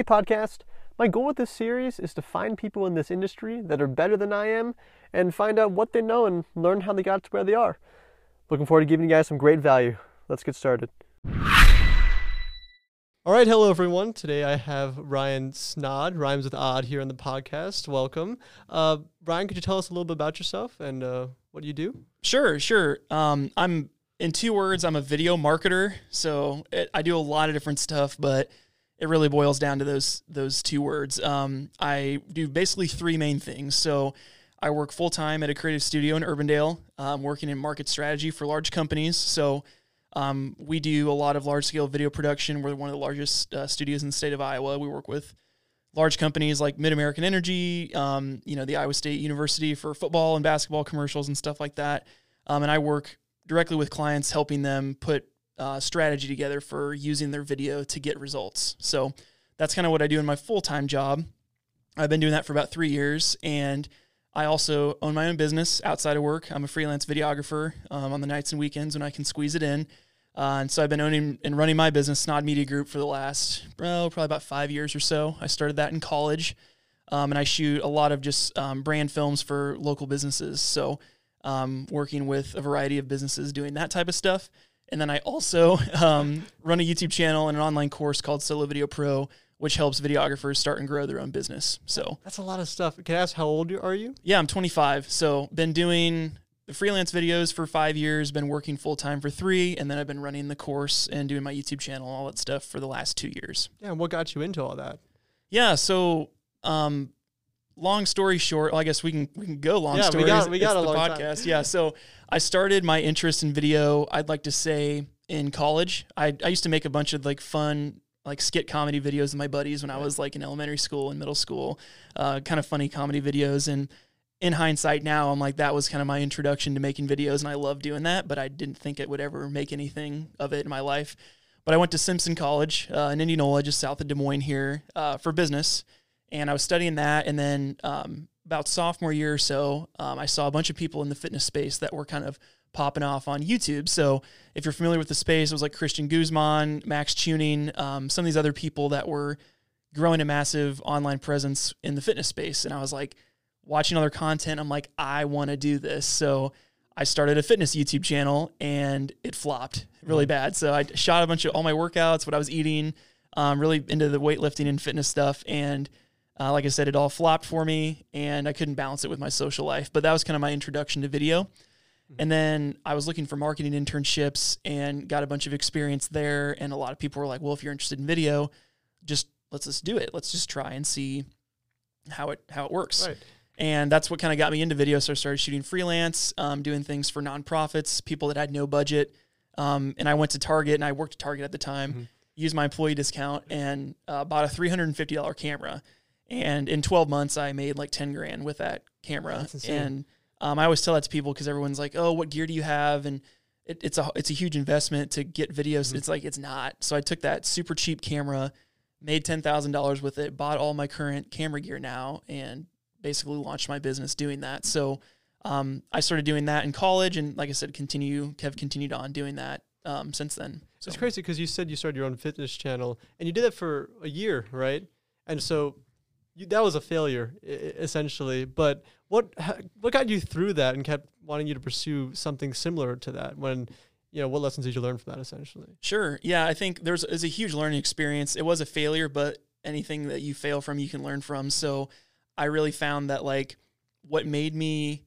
Hey, podcast. My goal with this series is to find people in this industry that are better than I am and find out what they know and learn how they got to where they are. Looking forward to giving you guys some great value. Let's get started. All right, hello everyone. Today I have Ryan Snaadt, rhymes with odd, here on the podcast. Welcome, uh, Ryan. Could you tell us a little bit about yourself and uh, what you do? Sure, sure. Um, I'm in two words. I'm a video marketer, so it, I do a lot of different stuff, but it really boils down to those those two words. Um, I do basically three main things. So I work full time at a creative studio in Urbandale, um, working in market strategy for large companies. So um, we do a lot of large scale video production. We're one of the largest uh, studios in the state of Iowa. We work with large companies like MidAmerican Energy, um, you know, the Iowa State University for football and basketball commercials and stuff like that. Um, and I work directly with clients, helping them put uh, strategy together for using their video to get results. So that's kind of what I do in my full time job. I've been doing that for about three years, and I also own my own business outside of work. I'm a freelance videographer um, on the nights and weekends when I can squeeze it in. Uh, and so I've been owning and running my business, Snaadt Media Group, for the last, oh, probably about five years or so. I started that in college, um, and I shoot a lot of just um, brand films for local businesses. So um, working with a variety of businesses doing that type of stuff. And then I also um, run a YouTube channel and an online course called Solo Video Pro, which helps videographers start and grow their own business. So that's a lot of stuff. Can I ask how old are you? Yeah, I'm 25. So been doing freelance videos for five years, been working full time for three, and then I've been running the course and doing my YouTube channel, all that stuff for the last two years. Yeah, and what got you into all that? Yeah, so um, long story short, well, I guess we can we can go long yeah, stories. We got, we got it's a the long podcast. Time. Yeah, so I started my interest in video. I'd like to say in college. I I used to make a bunch of like fun like skit comedy videos with my buddies when I was like in elementary school and middle school, uh, kind of funny comedy videos. And in hindsight now, I'm like that was kind of my introduction to making videos, and I love doing that. But I didn't think it would ever make anything of it in my life. But I went to Simpson College uh, in Indianola, just south of Des Moines here, uh, for business and I was studying that. And then um, about sophomore year or so, um, I saw a bunch of people in the fitness space that were kind of popping off on YouTube. So if you're familiar with the space, it was like Christian Guzman, Max Tuning, um, some of these other people that were growing a massive online presence in the fitness space. And I was like, watching other content, I'm like, I want to do this. So I started a fitness YouTube channel and it flopped really mm-hmm. bad. So I shot a bunch of all my workouts, what I was eating, um, really into the weightlifting and fitness stuff. And uh, like I said, it all flopped for me and I couldn't balance it with my social life. But that was kind of my introduction to video. Mm-hmm. And then I was looking for marketing internships and got a bunch of experience there. And a lot of people were like, well, if you're interested in video, just let's just do it. Let's just try and see how it how it works. Right. And that's what kind of got me into video. So I started shooting freelance, um, doing things for nonprofits, people that had no budget. Um, and I went to Target and I worked at Target at the time, mm-hmm. used my employee discount and uh, bought a $350 camera and in 12 months, I made like 10 grand with that camera. And um, I always tell that to people because everyone's like, "Oh, what gear do you have?" And it, it's a it's a huge investment to get videos. Mm-hmm. It's like it's not. So I took that super cheap camera, made ten thousand dollars with it, bought all my current camera gear now, and basically launched my business doing that. So um, I started doing that in college, and like I said, continue have continued on doing that um, since then. So. It's crazy because you said you started your own fitness channel, and you did that for a year, right? And so you, that was a failure essentially. But what what got you through that and kept wanting you to pursue something similar to that? When you know, what lessons did you learn from that essentially? Sure. Yeah, I think there's is a huge learning experience. It was a failure, but anything that you fail from, you can learn from. So I really found that like what made me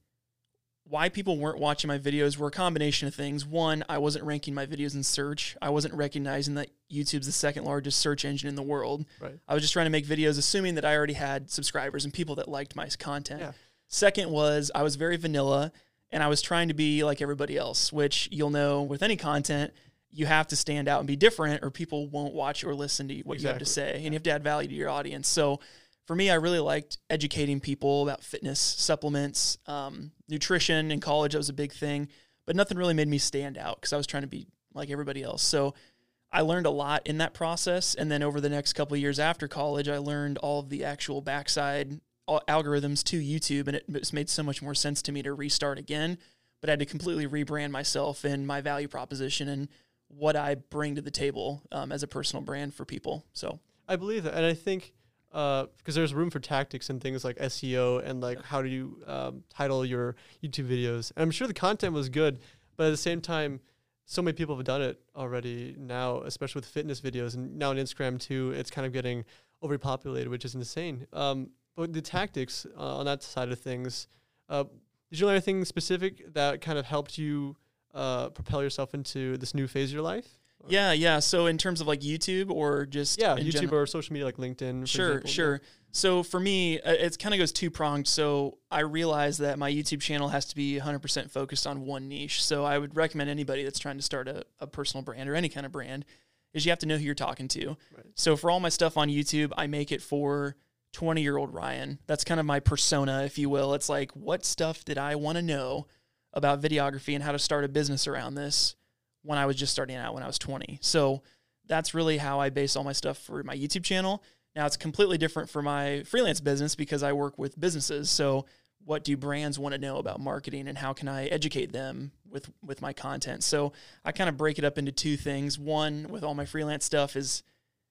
why people weren't watching my videos were a combination of things. One, I wasn't ranking my videos in search. I wasn't recognizing that YouTube's the second largest search engine in the world. Right. I was just trying to make videos assuming that I already had subscribers and people that liked my content. Yeah. Second was I was very vanilla and I was trying to be like everybody else, which you'll know with any content, you have to stand out and be different or people won't watch or listen to what exactly. you have to say. And you have to add value to your audience. So for me, I really liked educating people about fitness, supplements, um, nutrition. In college, that was a big thing, but nothing really made me stand out because I was trying to be like everybody else. So I learned a lot in that process. And then over the next couple years after college, I learned all of the actual backside algorithms to YouTube, and it just made so much more sense to me to restart again. But I had to completely rebrand myself and my value proposition and what I bring to the table um, as a personal brand for people. So I believe that, and I think because there's room for tactics and things like SEO and like how do you um, title your YouTube videos. And I'm sure the content was good, but at the same time, so many people have done it already now, especially with fitness videos, and now on Instagram too. It's kind of getting overpopulated, which is insane. Um, but the tactics uh, on that side of things, uh, did you learn anything specific that kind of helped you uh, propel yourself into this new phase of your life? Yeah, yeah. So in terms of like YouTube or just Yeah, YouTube general- or social media like LinkedIn. for Sure, example. sure. So for me, uh, it kind of goes two pronged. So I realize that my YouTube channel has to be 100% focused on one niche. So I would recommend anybody that's trying to start a, a personal brand or any kind of brand is you have to know who you're talking to. Right. So for all my stuff on YouTube, I make it for 20 year old Ryan. That's kind of my persona, if you will. It's like, what stuff did I want to know about videography and how to start a business around this when I was just starting out when I was 20? So that's really how I base all my stuff for my YouTube channel. Now it's completely different for my freelance business because I work with businesses. So what do brands want to know about marketing and how can I educate them with with my content? So I kind of break it up into two things. One with all my freelance stuff is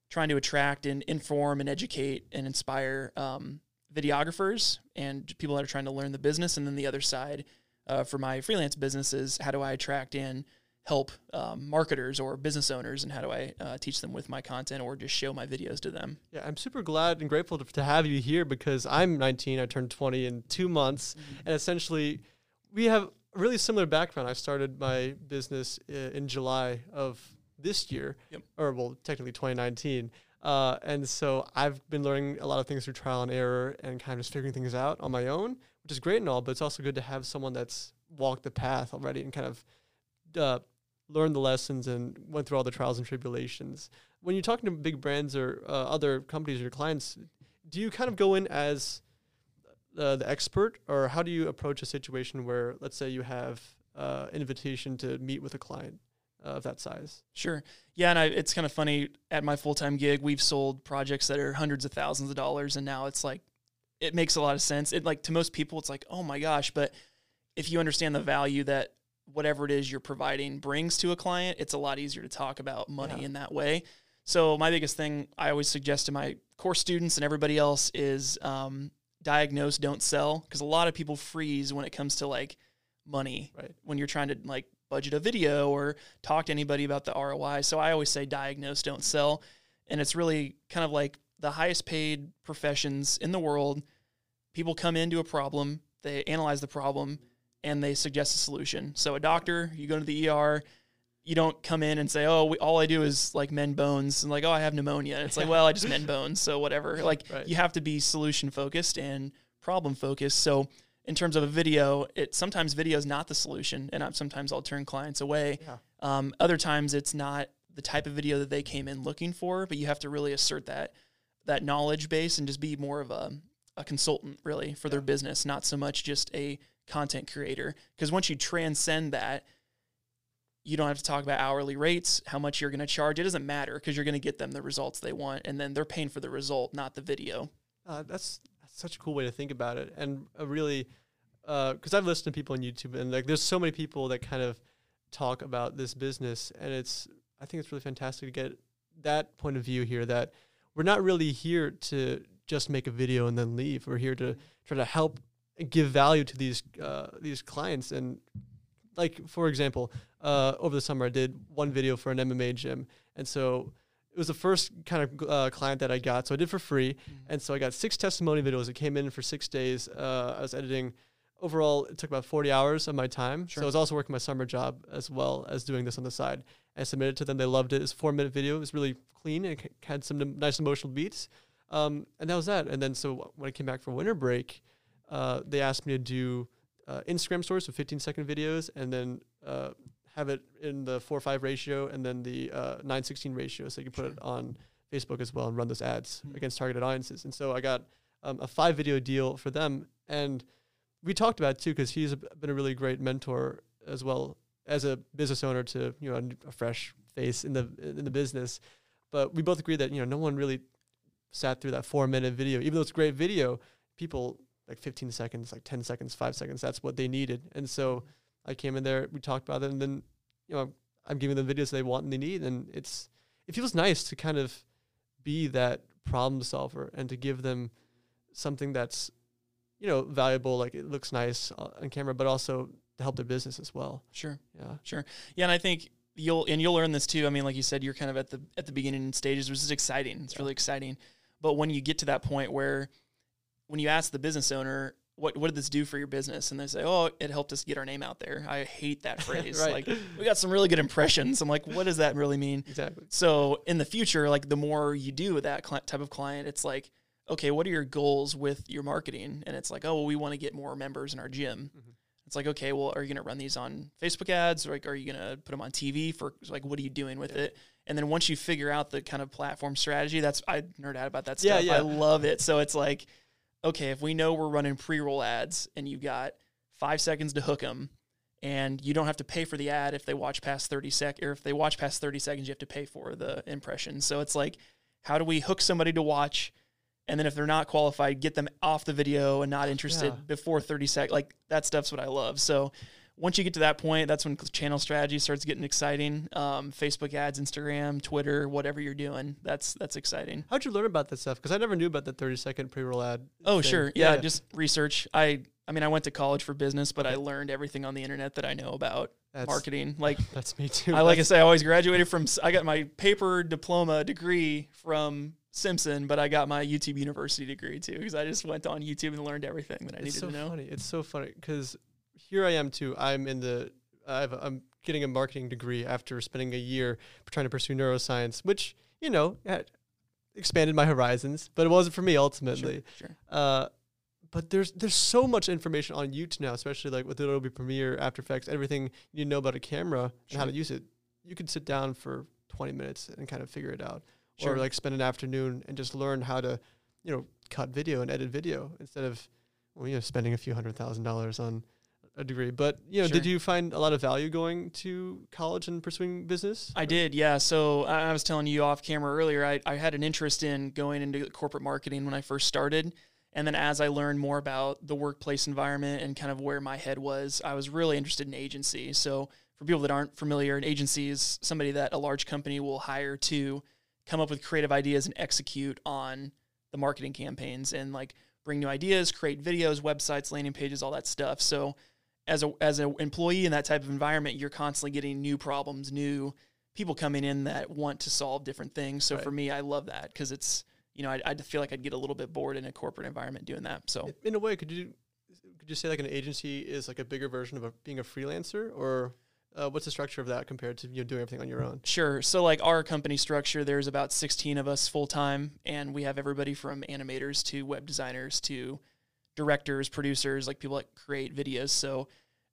trying to attract and inform and educate and inspire um, videographers and people that are trying to learn the business. And then the other side uh, for my freelance business is how do I attract in help um, marketers or business owners and how do I uh, teach them with my content or just show my videos to them. Yeah, I'm super glad and grateful to, to have you here because I'm 19. I turned 20 in two months, and essentially, we have a really similar background. I started my business i- in July of this year, Yep. or well, technically 2019. Uh, and so I've been learning a lot of things through trial and error and kind of just figuring things out on my own, which is great and all. But it's also good to have someone that's walked the path already and kind of uh, learned the lessons and went through all the trials and tribulations. When you're talking to big brands or uh, other companies or your clients, do you kind of go in as uh, the expert, or how do you approach a situation where, let's say, you have uh, an invitation to meet with a client uh, of that size? Sure. Yeah, and I, it's kind of funny. At my full time gig, we've sold projects that are hundreds of thousands of dollars, and now it's like it makes a lot of sense. It like to most people, it's like, oh my gosh, but if you understand the value that whatever it is you're providing brings to a client, it's a lot easier to talk about money Yeah. in that way. So my biggest thing I always suggest to my course students and everybody else is um, diagnose, don't sell, because a lot of people freeze when it comes to like money Right. when you're trying to like budget a video or talk to anybody about the ROI. So I always say diagnose, don't sell. And it's really kind of like the highest paid professions in the world. People come into a problem, they analyze the problem, and they suggest a solution. So a doctor, you go to the ER, you don't come in and say, "Oh, we, all I do is like mend bones," and like, "Oh, I have pneumonia." It's like, "Well, I just mend bones, so whatever." Like, Right. you have to be solution focused and problem focused. So, in terms of a video, it sometimes video is not the solution, and I'm, sometimes I'll turn clients away. Yeah. Um, other times, it's not the type of video that they came in looking for, but you have to really assert that that knowledge base and just be more of a a consultant really for their business, not so much just a content creator. Because once you transcend that, you don't have to talk about hourly rates, how much you're going to charge. It doesn't matter because you're going to get them the results they want, and then they're paying for the result, not the video. Uh, that's, that's such a cool way to think about it, and a really, because I've listened to people on YouTube, and like, there's so many people that kind of talk about this business, and it's, I think it's really fantastic to get that point of view here. That we're not really here to just make a video and then leave. We're here to try to help give value to these uh, these clients, and like for example, uh, over the summer I did one video for an MMA gym, and so it was the first kind of uh, client that I got. So I did for free, and so I got six testimony videos. It came in for six days. Uh, I was editing. Overall, it took about 40 hours of my time. So I was also working my summer job as well as doing this on the side. I submitted to them. They loved it. It's a four minute video. It was really clean and it had some nice emotional beats. Um, and that was that. And then so when I came back for winter break, uh, they asked me to do uh, Instagram stories, so 15 second videos, and then uh, have it in the 4 5 ratio and then the uh, 9 16 ratio so you can put it on Facebook as well and run those ads Mhm. against targeted audiences. And so I got um, a five video deal for them. And we talked about it too because he's a, been a really great mentor as well as a business owner to you know a fresh face in the in the business. But we both agreed that you know no one really sat through that four minute video, even though it's a great video. People like 15 seconds, like 10 seconds, five seconds. That's what they needed. And so I came in there, we talked about it, and then you know I'm giving them videos they want and they need, and it's it feels nice to kind of be that problem solver and to give them something that's you know valuable like it looks nice on camera but also to help their business as well Sure. yeah Sure. Yeah, and I think you'll and you'll learn this too. I mean, like you said, you're kind of at the at the beginning stages, which is exciting. It's Yeah. really exciting. But when you get to that point where when you ask the business owner, what what did this do for your business? And they say, Oh, it helped us get our name out there. I hate that phrase. Right. Like we got some really good impressions. I'm like, what does that really mean? exactly So in the future, like the more you do with that type of client, it's like, okay, what are your goals with your marketing? And it's like, oh, well, we want to get more members in our gym. Mhm. It's like, okay, well, are you going to run these on Facebook ads? Or like, are you going to put them on TV for like, what are you doing with Yeah. it? And then once you figure out the kind of platform strategy, that's I nerd out about that stuff. Yeah, yeah. I love it. So it's like, okay, if we know we're running pre-roll ads and you've got five seconds to hook them, and you don't have to pay for the ad if they watch past 30 sec or if they watch past 30 seconds you have to pay for the impression. So it's like how do we hook somebody to watch? And then if they're not qualified get them off the video and not interested Yeah. before 30 sec like that stuff's what i love. So once you get to that point that's when channel strategy starts getting exciting. Um, facebook ads instagram twitter whatever you're doing that's that's exciting. How'd you learn about this stuff? Because i never knew about the 30 second pre-roll ad oh thing. sure. Yeah, just research. I i mean i went to college for business but i learned everything on the internet that i know about that's, marketing. Like that's me too. I like I say, I always graduated from. I got my paper diploma degree from Simpson, but I got my YouTube University degree too because I just went on YouTube and learned everything that I it's needed so to know. funny. It's so funny because here i am too i'm in the I've, i'm getting a marketing degree after spending a year trying to pursue neuroscience which you know had expanded my horizons but it wasn't for me ultimately Sure, sure. Uh, but there's there's so much information on YouTube now, especially like with Adobe Premiere, After Effects, everything you know about a camera and how to use it. You could sit down for 20 minutes and kind of figure it out, Sure. or like spend an afternoon and just learn how to, you know, cut video and edit video instead of, well, you know, spending a few hundred thousand dollars on a degree. But you know, did you find a lot of value going to college and pursuing business? I did, yeah. So I I was telling you off camera earlier. I, I had an interest in going into corporate marketing when I first started. And then as I learned more about the workplace environment and kind of where my head was, I was really interested in agency. So for people that aren't familiar, an agency is somebody that a large company will hire to come up with creative ideas and execute on the marketing campaigns and like bring new ideas, create videos, websites, landing pages, all that stuff. So as a as an employee in that type of environment, you're constantly getting new problems, new people coming in that want to solve different things. So Right. for me, I love that because it's you know I I feel like I'd get a little bit bored in a corporate environment doing that. So In a way, could you could you say like an agency is like a bigger version of a, being a freelancer, or uh, what's the structure of that compared to you know, doing everything on your own? Sure. So like our company structure, there's about 16 of us full time, and we have everybody from animators to web designers to directors, producers, like people that create videos. So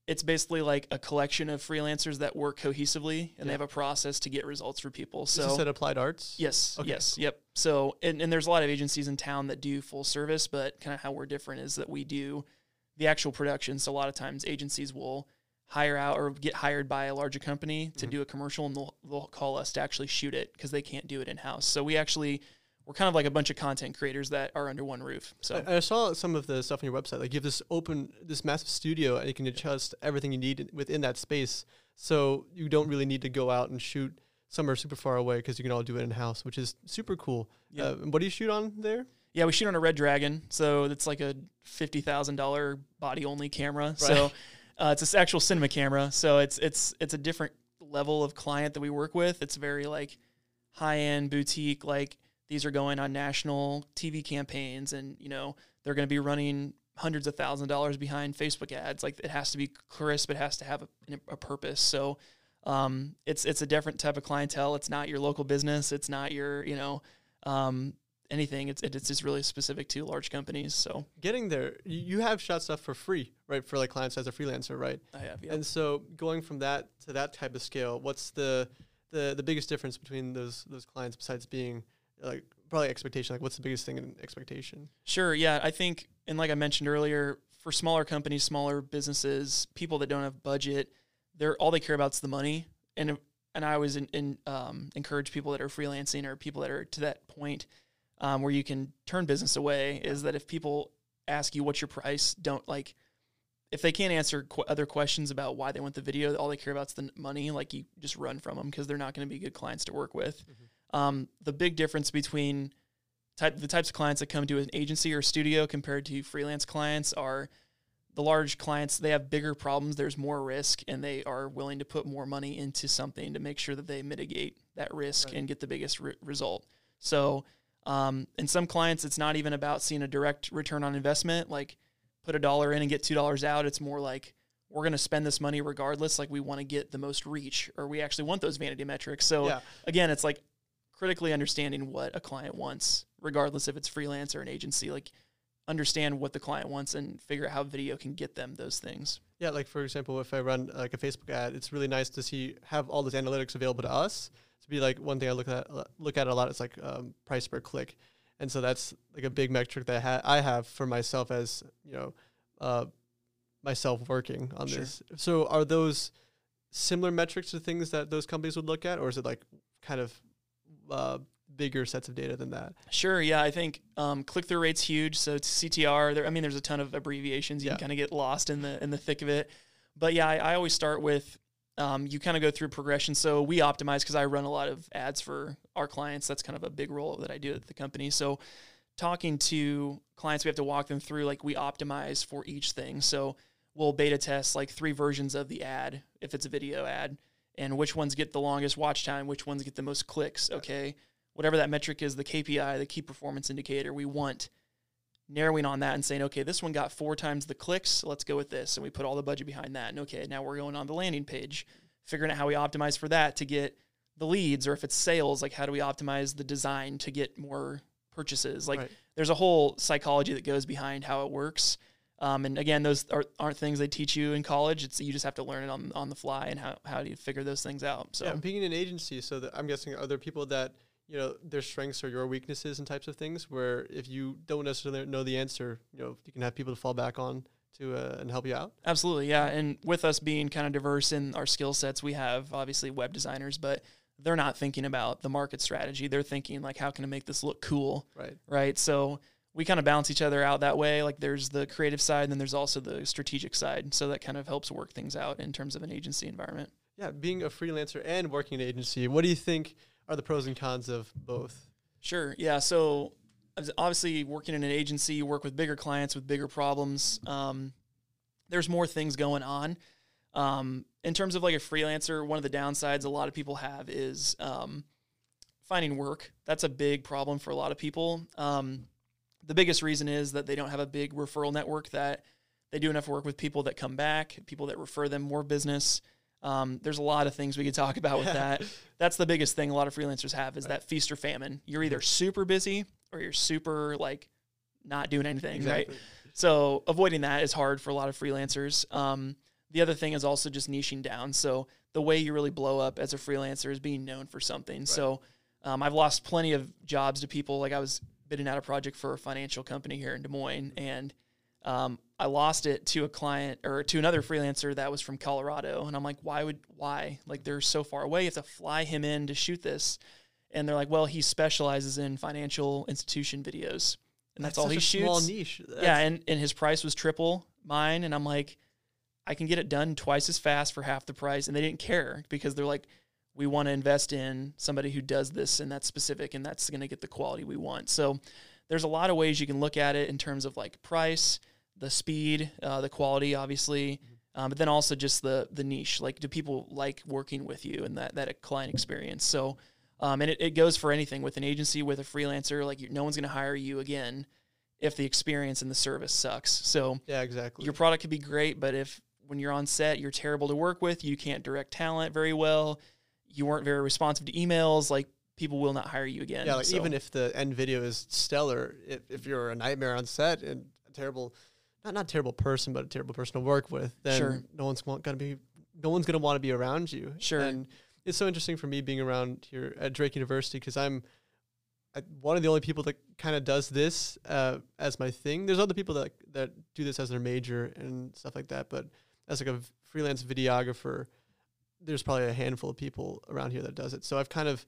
it's basically like a collection of freelancers that work cohesively, and Yeah. they have a process to get results for people. Is So this at Applied Arts? Yes. Okay, Yes. Yep. So, and, and there's a lot of agencies in town that do full service, but kind of how we're different is that we do the actual production. So a lot of times agencies will hire out or get hired by a larger company to Mhm. do a commercial and they'll, they'll call us to actually shoot it because they can't do it in house. So we actually, we're kind of like a bunch of content creators that are under one roof. So I, I saw some of the stuff on your website. Like you have this open, this massive studio, and you can adjust everything you need within that space. So you don't really need to go out and shoot somewhere super far away because you can all do it in house, which is super cool. Yeah. Uh, what do you shoot on there? Yeah, we shoot on a Red Dragon, so it's like a fifty thousand dollar body only camera. So uh, it's this actual cinema camera. So it's it's it's a different level of client that we work with. It's very like high end boutique. Like these are going on national TV campaigns, and you know they're going to be running hundreds of thousands of dollars behind Facebook ads. Like it has to be crisp. It has to have a, a purpose. So um, it's it's a different type of clientele. It's not your local business. It's not your you know um, anything. It's it's just really specific to large companies. So Getting there, you, you have shot stuff for free, right? For like clients as a freelancer, right? I have yeah. And so going from that to that type of scale, what's the the the biggest difference between those those clients besides being like probably expectation? Like what's the biggest thing in expectation? Sure. Yeah. I think, and like I mentioned earlier, for smaller companies, smaller businesses, people that don't have budget, they're all they care about is the money. And and I always in, in, um, encourage people that are freelancing or people that are to that point um, where you can turn business away. Is that if people ask you what's your price, don't like if they can't answer qu- other questions about why they want the video, all they care about is the money. Like you just run from them because they're not going to be good clients to work with. Um, the big difference between type the types of clients that come to an agency or studio compared to freelance clients are the large clients they have bigger problems there's more risk and they are willing to put more money into something to make sure that they mitigate that risk Right. and get the biggest re- result so um, in some clients it's not even about seeing a direct return on investment like put a dollar in and get two dollars out it's more like we're going to spend this money regardless like we want to get the most reach or we actually want those vanity metrics so yeah. again, it's like critically understanding what a client wants, regardless if it's freelance or an agency. Like, understand what the client wants and figure out how video can get them those things. Yeah, like for example, if I run like a Facebook ad, it's really nice to see have all those analytics available to us. To be like one thing I look at look at a lot is like um, price per click, and so that's like a big metric that I, ha- I have for myself as you know uh, myself working on Sure. this. So are those similar metrics to things that those companies would look at, or is it like kind of uh, bigger sets of data than that? Sure, yeah, I think um, click through rate's huge. So it's CTR. There, I mean, there's a ton of abbreviations. You Yeah. can kind of get lost in the in the thick of it. But yeah, I, I always start with um, you kind of go through progression. So we optimize because I run a lot of ads for our clients. That's kind of a big role that I do at the company. So talking to clients, we have to walk them through like we optimize for each thing. So we'll beta test like three versions of the ad if it's a video ad, and which ones get the longest watch time, which ones get the most clicks. Okay, whatever that metric is, the KPI, the key performance indicator, we want narrowing on that and saying, okay, this one got four times the clicks. Let's go with this, and we put all the budget behind that. And okay, now we're going on the landing page, figuring out how we optimize for that to get the leads, or if it's sales, like how do we optimize the design to get more purchases? Like Right. there's a whole psychology that goes behind how it works. Um, and again, those are, aren't things they teach you in college. It's you just have to learn it on on the fly and how how do you figure those things out. So Yeah, being in an agency, so that I'm guessing other people that you know their strengths are your weaknesses and types of things. Where if you don't necessarily know the answer, you know you can have people to fall back on to uh, and help you out. Absolutely, yeah. And with us being kind of diverse in our skill sets, we have obviously web designers, but they're not thinking about the market strategy. They're thinking like, how can I make this look cool, Right. right? So we kind of balance each other out that way. Like there's the creative side, and then there's also the strategic side. So that kind of helps work things out in terms of an agency environment. Yeah, being a freelancer and working in an agency, what do you think are the pros and cons of both? Sure. Yeah. So obviously, working in an agency, you work with bigger clients with bigger problems. Um, there's more things going on. Um, in terms of like a freelancer, one of the downsides a lot of people have is um, finding work. That's a big problem for a lot of people. Um, the biggest reason is that they don't have a big referral network that they do enough work with people that come back, people that refer them more business. Um, there's a lot of things we could talk about with that. That's the biggest thing a lot of freelancers have is that feast or famine. You're either super busy or you're super like not doing anything, right? So avoiding that is hard for a lot of freelancers. Um, the other thing is also just niching down. So the way you really blow up as a freelancer is being known for something. So um, I've lost plenty of jobs to people. Like I was bidding out a project for a financial company here in Des Moines, and um, I lost it to a client or to another freelancer that was from Colorado. And I'm like, why would why? Like they're so far away. You have to fly him in to shoot this. And they're like, well, he specializes in financial institution videos, and that's, all such he shoots Small niche. yeah, and, and his price was triple mine, and I'm like, I can get it done twice as fast for half the price, and they didn't care because they're like, we want to invest in somebody who does this and that's specific, and that's going to get the quality we want. So there's a lot of ways you can look at it in terms of like price, the speed, uh, the quality, obviously, um, but then also just the the niche. Like, do people like working with you and that that client experience? So. Um, and it, it goes for anything with an agency, with a freelancer. Like, you, no one's going to hire you again if the experience and the service sucks. So yeah, exactly. your product could be great, but if when you're on set you're terrible to work with, you can't direct talent very well, you weren't very responsive to emails, like people will not hire you again. yeah, like So, even if the end video is stellar, if, if you're a nightmare on set and a terrible, not not terrible person, but a terrible person to work with, then Sure. no one's gonna be, no one's gonna want to be around you. Sure. And it's so interesting for me being around here at Drake University because I'm I, one of the only people that kind of does this uh, as my thing. There's other people that that do this as their major and stuff like that, but as like a v- freelance videographer, there's probably a handful of people around here that does it. So I've kind of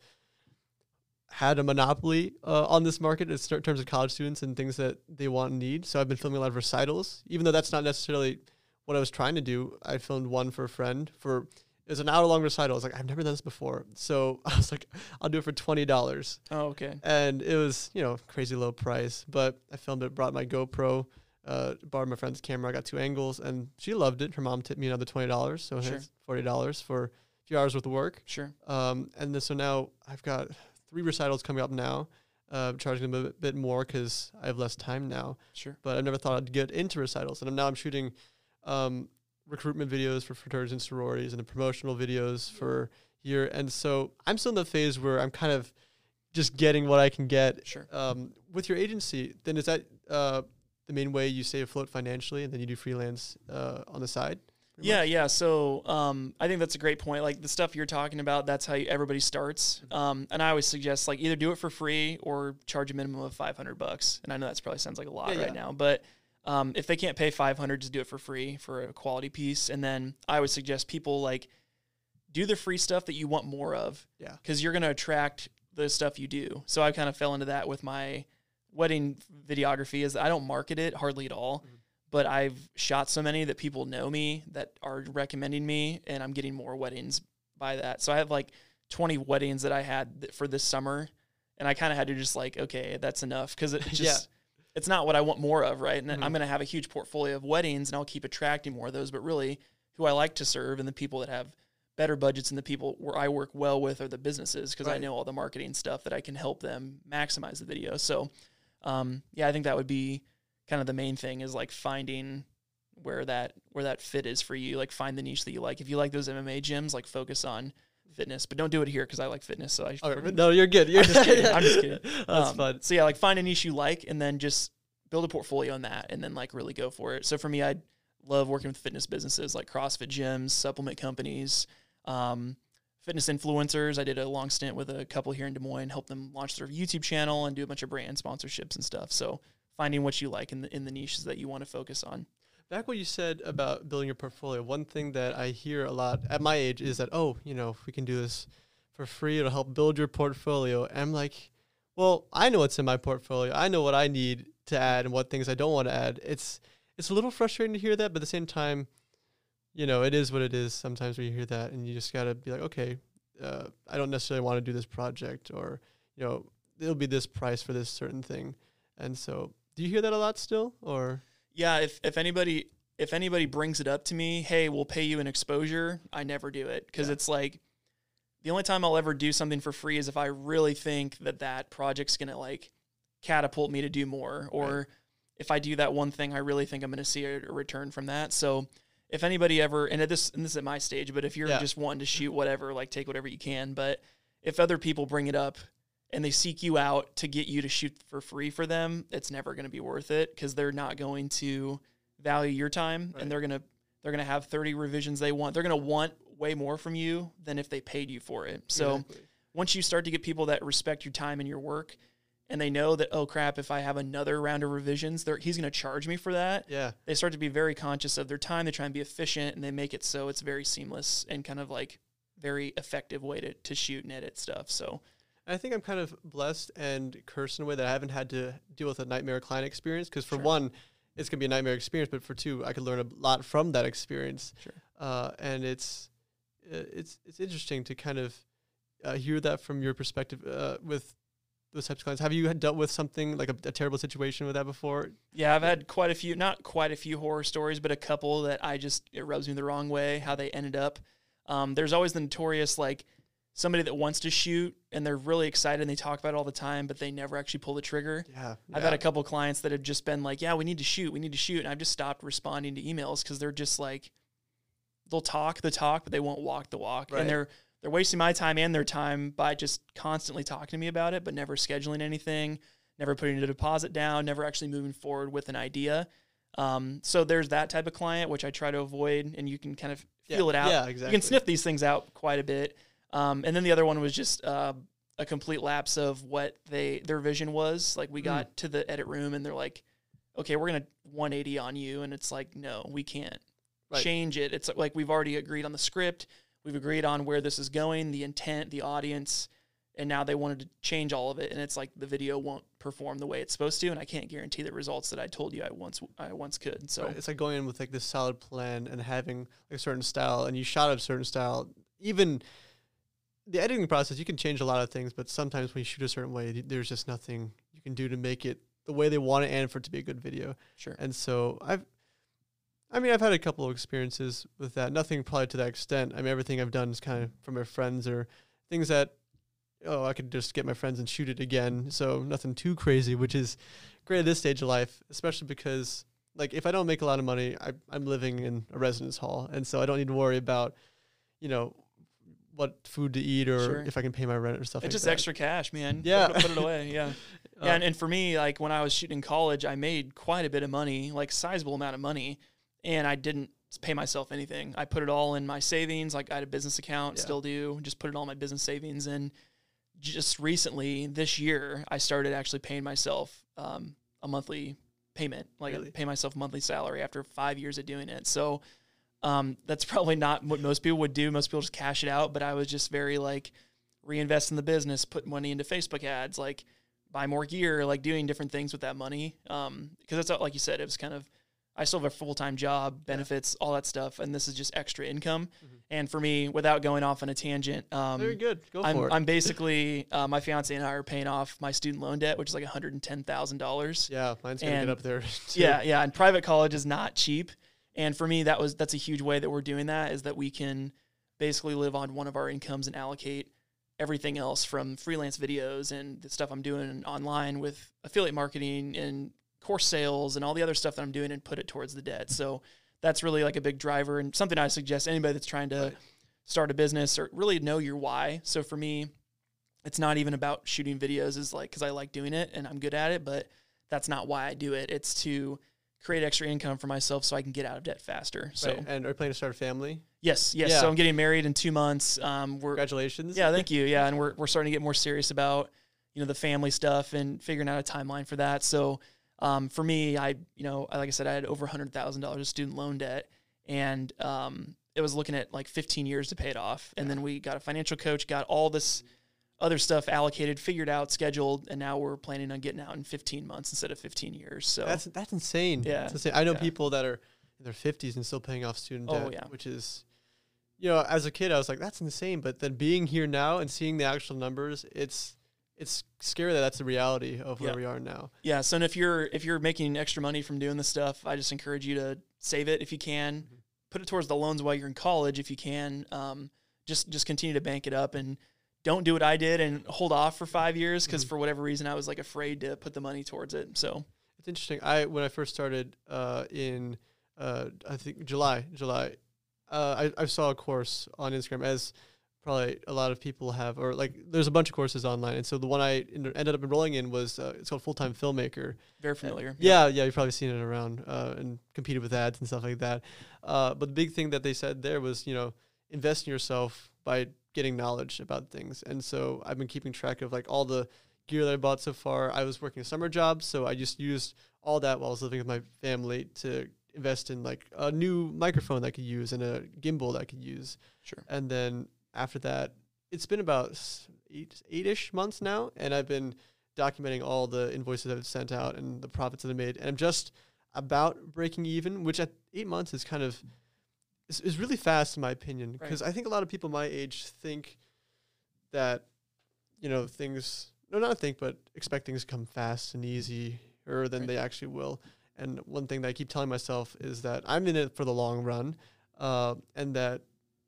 had a monopoly uh, on this market in terms of college students and things that they want and need. So I've been filming a lot of recitals, even though that's not necessarily what I was trying to do. I filmed one for a friend for It was an hour long recital. I was like, I've never done this before. So I was like, I'll do it for twenty dollars. Oh, okay. And it was, you know, crazy low price. But I filmed it, brought my GoPro, uh, borrowed my friend's camera, I got two angles, and she loved it. Her mom tipped me another twenty dollars, so Sure. it's forty dollars for a few hours worth of work. Sure. Um, and then so now I've got three recitals coming up now. Uh, charging them a bit, bit more because I have less time now. Sure. But I never thought I'd get into recitals, and I'm, now I'm shooting um, recruitment videos for fraternities and sororities, and the promotional videos for here. And so I'm still in the phase where I'm kind of just getting what I can get. Sure. Um, with your agency, then is that uh, the main way you stay afloat financially, and then you do freelance uh, on the side? Yeah, much? yeah. So um, I think that's a great point. Like the stuff you're talking about, that's how you, everybody starts. Mm-hmm. Um, and I always suggest like either do it for free or charge a minimum of 500 bucks. And I know that's probably sounds like a lot Yeah, right yeah. now, but um, if they can't pay 500, just do it for free for a quality piece. And then I would suggest people like do the free stuff that you want more of. Yeah. Because you're going to attract the stuff you do. So I kind of fell into that with my wedding videography is I don't market it hardly at all Mhm. but I've shot so many that people know me that are recommending me, and I'm getting more weddings by that. So I have like 20 weddings that I had th- for this summer, and I kind of had to just like, okay, that's enough because it just it's not what I want more of, right? And Mhm. I'm gonna have a huge portfolio of weddings, and I'll keep attracting more of those. But really, who I like to serve and the people that have better budgets and the people where I work well with are the businesses because I know all the marketing stuff that I can help them maximize the video. So, um, yeah, I think that would be kind of the main thing is like finding where that where that fit is for you. Like find the niche that you like. If you like those MMA gyms, like focus on fitness, but don't do it here because I like fitness. So I but no, you're good. You're I'm just kidding. I'm just kidding. That's um, fun. So yeah, like find a niche you like and then just build a portfolio on that and then like really go for it. So for me, I love working with fitness businesses like CrossFit gyms, supplement companies, um, fitness influencers. I did a long stint with a couple here in Des Moines, help them launch their YouTube channel and do a bunch of brand sponsorships and stuff. So finding what you like in the in the niches that you want to focus on. Back what you said about building your portfolio, one thing that I hear a lot at my age is that, oh, you know, if we can do this for free, it'll help build your portfolio. And I'm like, well, I know what's in my portfolio. I know what I need to add and what things I don't want to add. It's it's a little frustrating to hear that, but at the same time, you know, it is what it is. Sometimes when you hear that, and you just gotta be like, okay, uh, I don't necessarily want to do this project, or you know, it'll be this price for this certain thing. And so, do you hear that a lot still, or Yeah, if if anybody if anybody brings it up to me, hey, we'll pay you an exposure, I never do it because Yeah. it's like the only time I'll ever do something for free is if I really think that that project's gonna like catapult me to do more, or Right. if I do that one thing, I really think I'm gonna see a return from that. So if anybody ever, and at this and this is at my stage, but if you're Yeah. just wanting to shoot whatever, like take whatever you can, but if other people bring it up and they seek you out to get you to shoot for free for them, it's never going to be worth it because they're not going to value your time Right. and they're going to they're going to have 30 revisions they want. They're going to want way more from you than if they paid you for it. So Exactly. once you start to get people that respect your time and your work and they know that oh crap if I have another round of revisions, they're, he's going to charge me for that. yeah, They start to be very conscious of their time. They try and be efficient and they make it so it's very seamless and kind of like very effective way to, to shoot and edit stuff. So I think I'm kind of blessed and cursed in a way that I haven't had to deal with a nightmare client experience. Because for Sure. one, it's gonna be a nightmare experience, but for two, I could learn a lot from that experience. Sure. Uh, and it's uh, it's it's interesting to kind of uh, hear that from your perspective uh, with those types of clients. Have you had dealt with something like a, a terrible situation with that before? Yeah, I've had quite a few, not quite a few horror stories, but a couple that I just, it rubs me the wrong way how they ended up. Um, there's always the notorious, like, somebody that wants to shoot and they're really excited and they talk about it all the time, but they never actually pull the trigger. Yeah, I've had a couple clients that have just been like, yeah, we need to shoot, we need to shoot. And I've just stopped responding to emails because they're just like, they'll talk the talk, but they won't walk the walk. Right. And they're, they're wasting my time and their time by just constantly talking to me about it, but never scheduling anything, never putting a deposit down, never actually moving forward with an idea. Um, so there's that type of client, which I try to avoid, and you can kind of Yeah, feel it out. Yeah, exactly. You can sniff these things out quite a bit. Um, and then the other one was just uh, a complete lapse of what they their vision was. Like we Mm. got to the edit room and they're like, "Okay, we're gonna 180 on you," and it's like, "No, we can't Right. change it." It's like we've already agreed on the script, we've agreed on where this is going, the intent, the audience, and now they wanted to change all of it and it's like the video won't perform the way it's supposed to and I can't guarantee the results that I told you I once I once could. So Right, It's like going in with like this solid plan and having like a certain style, and you shot a certain style. Even the editing process, you can change a lot of things, but sometimes when you shoot a certain way, there's just nothing you can do to make it the way they want it and for it to be a good video. sure. And so I've, I mean, I've had a couple of experiences with that. Nothing probably to that extent. I mean, everything I've done is kind of from my friends or things that, oh, I could just get my friends and shoot it again. So nothing too crazy, which is great at this stage of life, especially because like if I don't make a lot of money, I, I'm living in a residence hall, and so I don't need to worry about, you know, what food to eat or Sure. if I can pay my rent or stuff. It's like just that. extra cash, man. Yeah. Put, it- put it away. Yeah. Uh, yeah. And, and for me, like when I was shooting college, I made quite a bit of money, like sizable amount of money, and I didn't pay myself anything. I put it all in my savings. Like I had a business account, Yeah. still do. Just put it all in my business savings. And just recently, this year, I started actually paying myself um, a monthly payment, like Really? I pay myself a monthly salary after five years of doing it. So um, that's probably not what most people would do. Most people just cash it out. But I was just very like reinvest in the business, put money into Facebook ads, like buy more gear, like doing different things with that money. Um, because it's like you said, it was kind of I still have a full time job, benefits, all that stuff, and this is just extra income. Mhm. And for me, without going off on a tangent, um, very good. Go I'm, for it. I'm basically uh, my fiance and I are paying off my student loan debt, which is like one hundred and ten thousand dollars. yeah, mine's gonna and- get up there. too. Yeah, yeah, and private college is not cheap. And for me, that was that's a huge way that we're doing that is that we can basically live on one of our incomes and allocate everything else from freelance videos and the stuff I'm doing online with affiliate marketing and course sales and all the other stuff that I'm doing and put it towards the debt. So that's really like a big driver and something I suggest anybody that's trying to start a business or really know your why. So for me, it's not even about shooting videos is like cuz I like doing it and I'm good at it, but that's not why I do it. It's to create extra income for myself so I can get out of debt faster. So Right, and are you planning to start a family? yes, yes. Yeah. So I'm getting married in two months. Um, we're Congratulations. yeah, thank you. Yeah, and we're we're starting to get more serious about you know the family stuff and figuring out a timeline for that. So um, for me, I you know like I said, I had over hundred thousand dollars of student loan debt, and um, it was looking at like 15 years to pay it off. And then we got a financial coach, got all this other stuff allocated, figured out, scheduled, and now we're planning on getting out in 15 months instead of 15 years. So That's that's insane. Yeah, That's insane. I know yeah. people that are in their fifties and still paying off student Oh, debt, yeah. which is, you know, as a kid I was like, that's insane. But then being here now and seeing the actual numbers, it's it's scary that that's the reality of where Yeah. we are now. Yeah. So and if you're if you're making extra money from doing this stuff, I just encourage you to save it if you can. Mhm. Put it towards the loans while you're in college if you can. Um, just just continue to bank it up and don't do what I did and hold off for five years because Mhm. for whatever reason I was like afraid to put the money towards it. So It's interesting. I when I first started uh, in uh, I think July, July, uh, I, I saw a course on Instagram as probably a lot of people have, or like there's a bunch of courses online, and so the one I en- ended up enrolling in was uh, it's called Full Time Filmmaker. very familiar. Yeah, yeah, you've probably seen it around uh, and competed with ads and stuff like that. Uh, but the big thing that they said there was, you know, invest in yourself by getting knowledge about things. And so I've been keeping track of like all the gear that I bought so far. I was working a summer job, so I just used all that while I was living with my family to invest in like a new microphone that I could use and a gimbal that I could use. Sure. And then after that, it's been about eight eight-ish months now, and I've been documenting all the invoices I've sent out and the profits that I made, and I'm just about breaking even, which at eight months is kind of is, is really fast in my opinion, Right. because I think a lot of people my age think that you know things no not think but expect things to come fast and easy or than Right. they actually will. And one thing that I keep telling myself is that I'm in it for the long run, uh, and that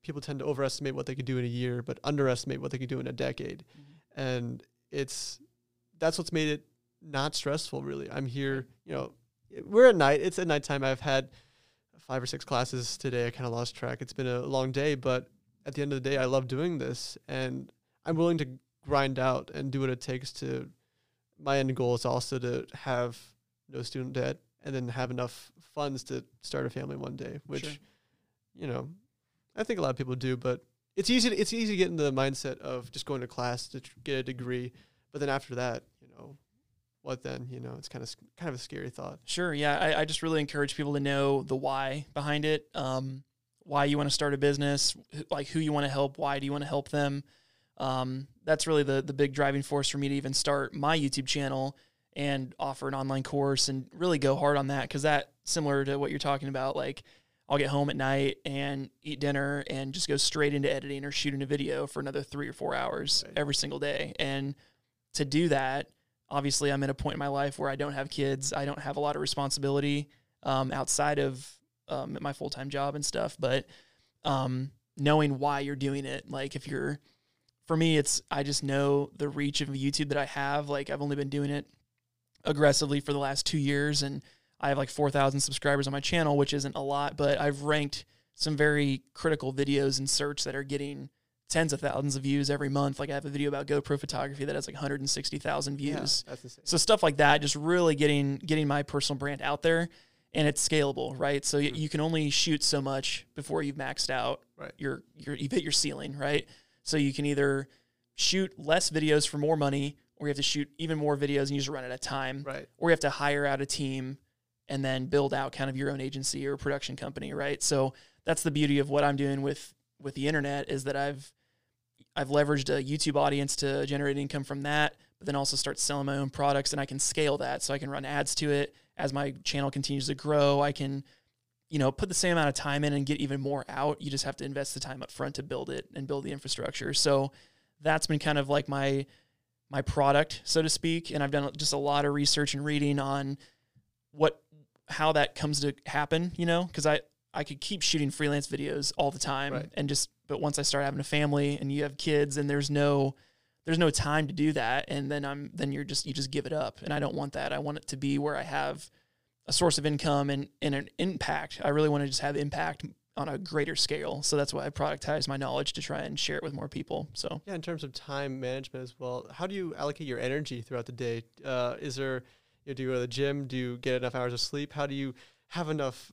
people tend to overestimate what they could do in a year, but underestimate what they could do in a decade. Mm-hmm. And it's that's what's made it not stressful. Really, I'm here. You know, we're at night. It's at nighttime. I've had five or six classes today. I kind of lost track. It's been a long day, but at the end of the day, I love doing this, and I'm willing to grind out and do what it takes to. My end goal is also to have no student debt and then have enough funds to start a family one day, which, Sure. you know, I think a lot of people do, but it's easy. To, it's easy to get in the mindset of just going to class to tr- get a degree, but then after that, you know, what then? You know, it's kind of kind of a scary thought. Sure. Yeah. I, I just really encourage people to know the why behind it. Um, why you want to start a business, like who you want to help, why do you want to help them. um, that's really the the big driving force for me to even start my YouTube channel and offer an online course and really go hard on that because that similar to what you're talking about like I'll get home at night and eat dinner and just go straight into editing or shooting a video for another three or four hours Right. every single day. And to do that, obviously, I'm at a point in my life where I don't have kids. I don't have a lot of responsibility um, outside of um, my full time job and stuff. But um, knowing why you're doing it, like if you're, for me, it's I just know the reach of YouTube that I have. Like I've only been doing it aggressively for the last two years, and I have like 4,000 subscribers on my channel, which isn't a lot, but I've ranked some very critical videos in search that are getting tens of thousands of views every month. Like I have a video about GoPro photography that has like 160,000 Yeah, views. that's. So stuff like that, just really getting getting my personal brand out there, and it's scalable, right? So y Mhm. you can only shoot so much before you've maxed out Right. your your you've hit your ceiling, right? So you can either shoot less videos for more money, or you have to shoot even more videos and you just run out of time, Right. or you have to hire out a team and then build out kind of your own agency or production company, right? So that's the beauty of what I'm doing with with the internet is that I've I've leveraged a YouTube audience to generate income from that, but then also start selling my own products and I can scale that so I can run ads to it as my channel continues to grow. I can you know, put the same amount of time in and get even more out. You just have to invest the time up front to build it and build the infrastructure. So that's been kind of like my my product, so to speak. And I've done just a lot of research and reading on what how that comes to happen, you know, because I I could keep shooting freelance videos all the time Right. and just but once I start having a family and you have kids and there's no there's no time to do that and then I'm then you're just you just give it up and I don't want that. I want it to be where I have a source of income and, and an impact. I really want to just have impact on a greater scale. So that's why I productize my knowledge to try and share it with more people. So Yeah, in terms of time management as well, how do you allocate your energy throughout the day? Uh, is there, you know, do you go to the gym? Do you get enough hours of sleep? How do you have enough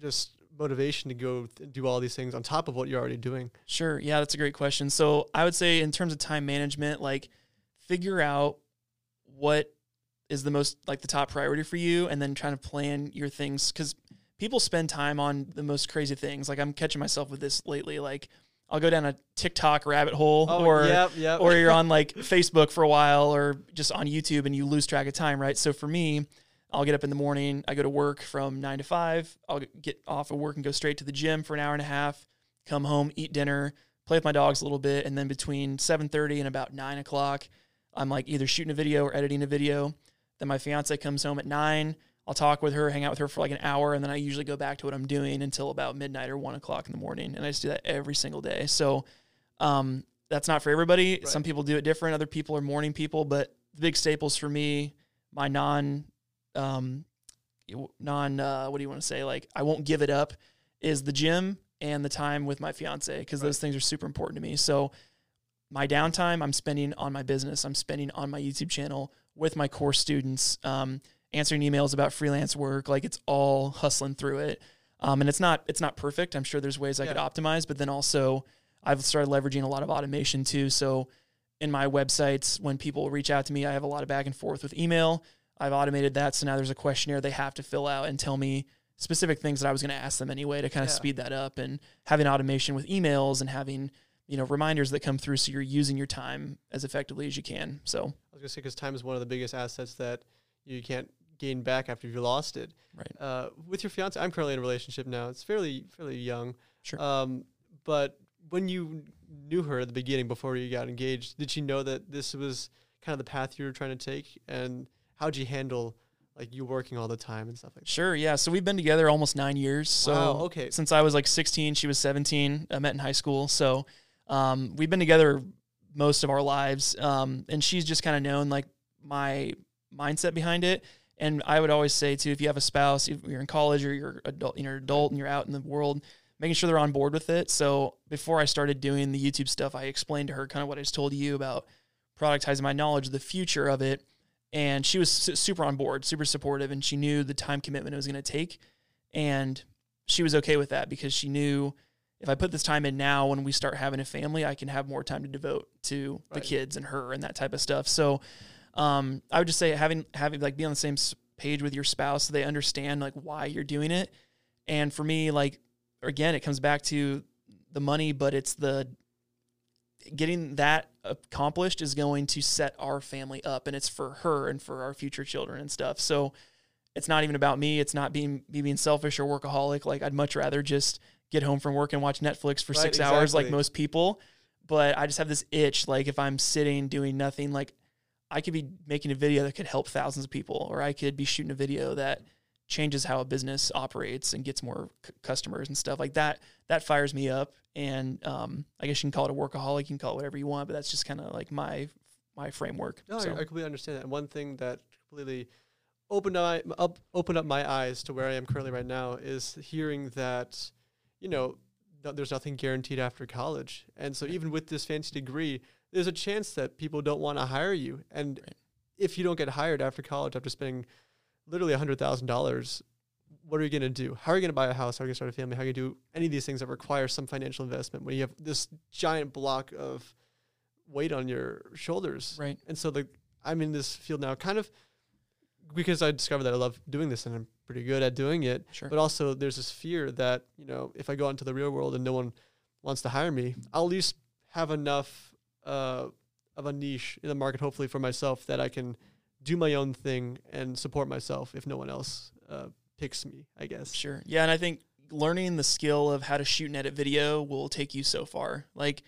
just motivation to go th- do all these things on top of what you're already doing? Sure. Yeah, that's a great question. So I would say in terms of time management, like figure out what is the most like the top priority for you and then trying to plan your things because people spend time on the most crazy things. Like I'm catching myself with this lately. Like I'll go down a TikTok rabbit hole oh, or Oh, yep, yep. or you're on like Facebook for a while or just on YouTube and you lose track of time, right? So for me, I'll get up in the morning, I go to work from 9 to 5, I'll get off of work and go straight to the gym for an hour and a half, come home, eat dinner, play with my dogs a little bit, and then between 7:30 and about 9 o'clock, I'm like either shooting a video or editing a video. Then my fiance comes home at 9, I'll talk with her, hang out with her for like an hour, and then I usually go back to what I'm doing until about midnight or 1 o'clock in the morning, and I just do that every single day. So um, that's not for everybody. Right. Some people do it different. Other people are morning people, but the big staples for me, my non, um, non, uh, what do you want to say? Like I won't give it up is the gym and the time with my fiance because Right. those things are super important to me. So my downtime I'm spending on my business. I'm spending on my YouTube channel with my core students, um, answering emails about freelance work. Like it's all hustling through it. Um, and it's not it's not perfect. I'm sure there's ways I could optimize, but then also I've started leveraging a lot of automation too. So in my websites, when people reach out to me, I have a lot of back and forth with email. I've automated that, so now there's a questionnaire they have to fill out and tell me specific things that I was going to ask them anyway to kind of Yeah. speed that up. And having automation with emails and having you know reminders that come through, so you're using your time as effectively as you can. So I was gonna say because time is one of the biggest assets that you can't gain back after you lost it. right, Uh, with your fiance, I'm currently in a relationship now. It's fairly fairly young. Sure. Um, but when you knew her at the beginning before you got engaged, did she know that this was kind of the path you were trying to take? And how'd you handle like you working all the time and stuff like that? sure, yeah. So we've been together almost nine years. So wow. Okay. since I was like 16, she was 17. I met in high school, so um, we've been together most of our lives. Um, and she's just kind of known like my mindset behind it. And I would always say too, if you have a spouse, if you're in college or you're adult, you're an adult and you're out in the world, making sure they're on board with it. So before I started doing the YouTube stuff, I explained to her kind of what I just told you about productizing my knowledge, the future of it. And she was su- super on board, super supportive, and she knew the time commitment it was going to take. And she was okay with that because she knew if I put this time in now, when we start having a family, I can have more time to devote to the kids and her and that type of stuff. So, um, I would just say having having like be on the same page with your spouse so they understand like why you're doing it. And for me, like again, it comes back to the money, but it's the getting that accomplished is going to set our family up and it's for her and for our future children and stuff. So it's not even about me. It's not being me being selfish or workaholic. Like I'd much rather just get home from work and watch Netflix for Right, six hours like most people. But I just have this itch. Like if I'm sitting doing nothing, like I could be making a video that could help thousands of people, or I could be shooting a video that changes how a business operates and gets more c- customers and stuff like that. That fires me up. And um, I guess you can call it a workaholic, you can call it whatever you want, but that's just kind of like my my framework. No, so, I, I completely understand that. And one thing that completely opened my, up, opened up my eyes to where I am currently right now is hearing that, you know, no, there's nothing guaranteed after college. And so even with this fancy degree, there's a chance that people don't want to hire you. And Right. if you don't get hired after college, after spending literally $100,000, what are you going to do? How are you going to buy a house? How are you going to start a family? How are you going to do any of these things that require some financial investment when you have this giant block of weight on your shoulders? right. And so like I'm in this field now kind of because I discovered that I love doing this and I'm pretty good at doing it. Sure. But also there's this fear that, you know, if I go out into the real world and no one wants to hire me, I'll at least have enough uh, of a niche in the market hopefully for myself that I can do my own thing and support myself if no one else uh, picks me, I guess. Sure. Yeah, and I think learning the skill of how to shoot and edit video will take you so far. Like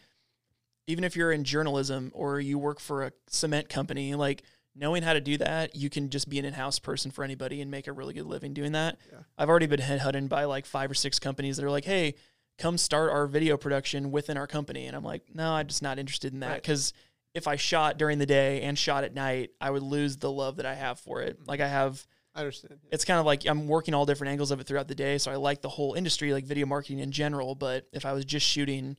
even if you're in journalism or you work for a cement company, like knowing how to do that, you can just be an in-house person for anybody and make a really good living doing that. Yeah. I've already been headhunted by like five or six companies that are like, "Hey, come start our video production within our company." And I'm like, "No, I'm just not interested in that Right. cuz if I shot during the day and shot at night, I would lose the love that I have for it. Like I have I understand. it's kind of like I'm working all different angles of it throughout the day. So I like the whole industry, like video marketing in general. But if I was just shooting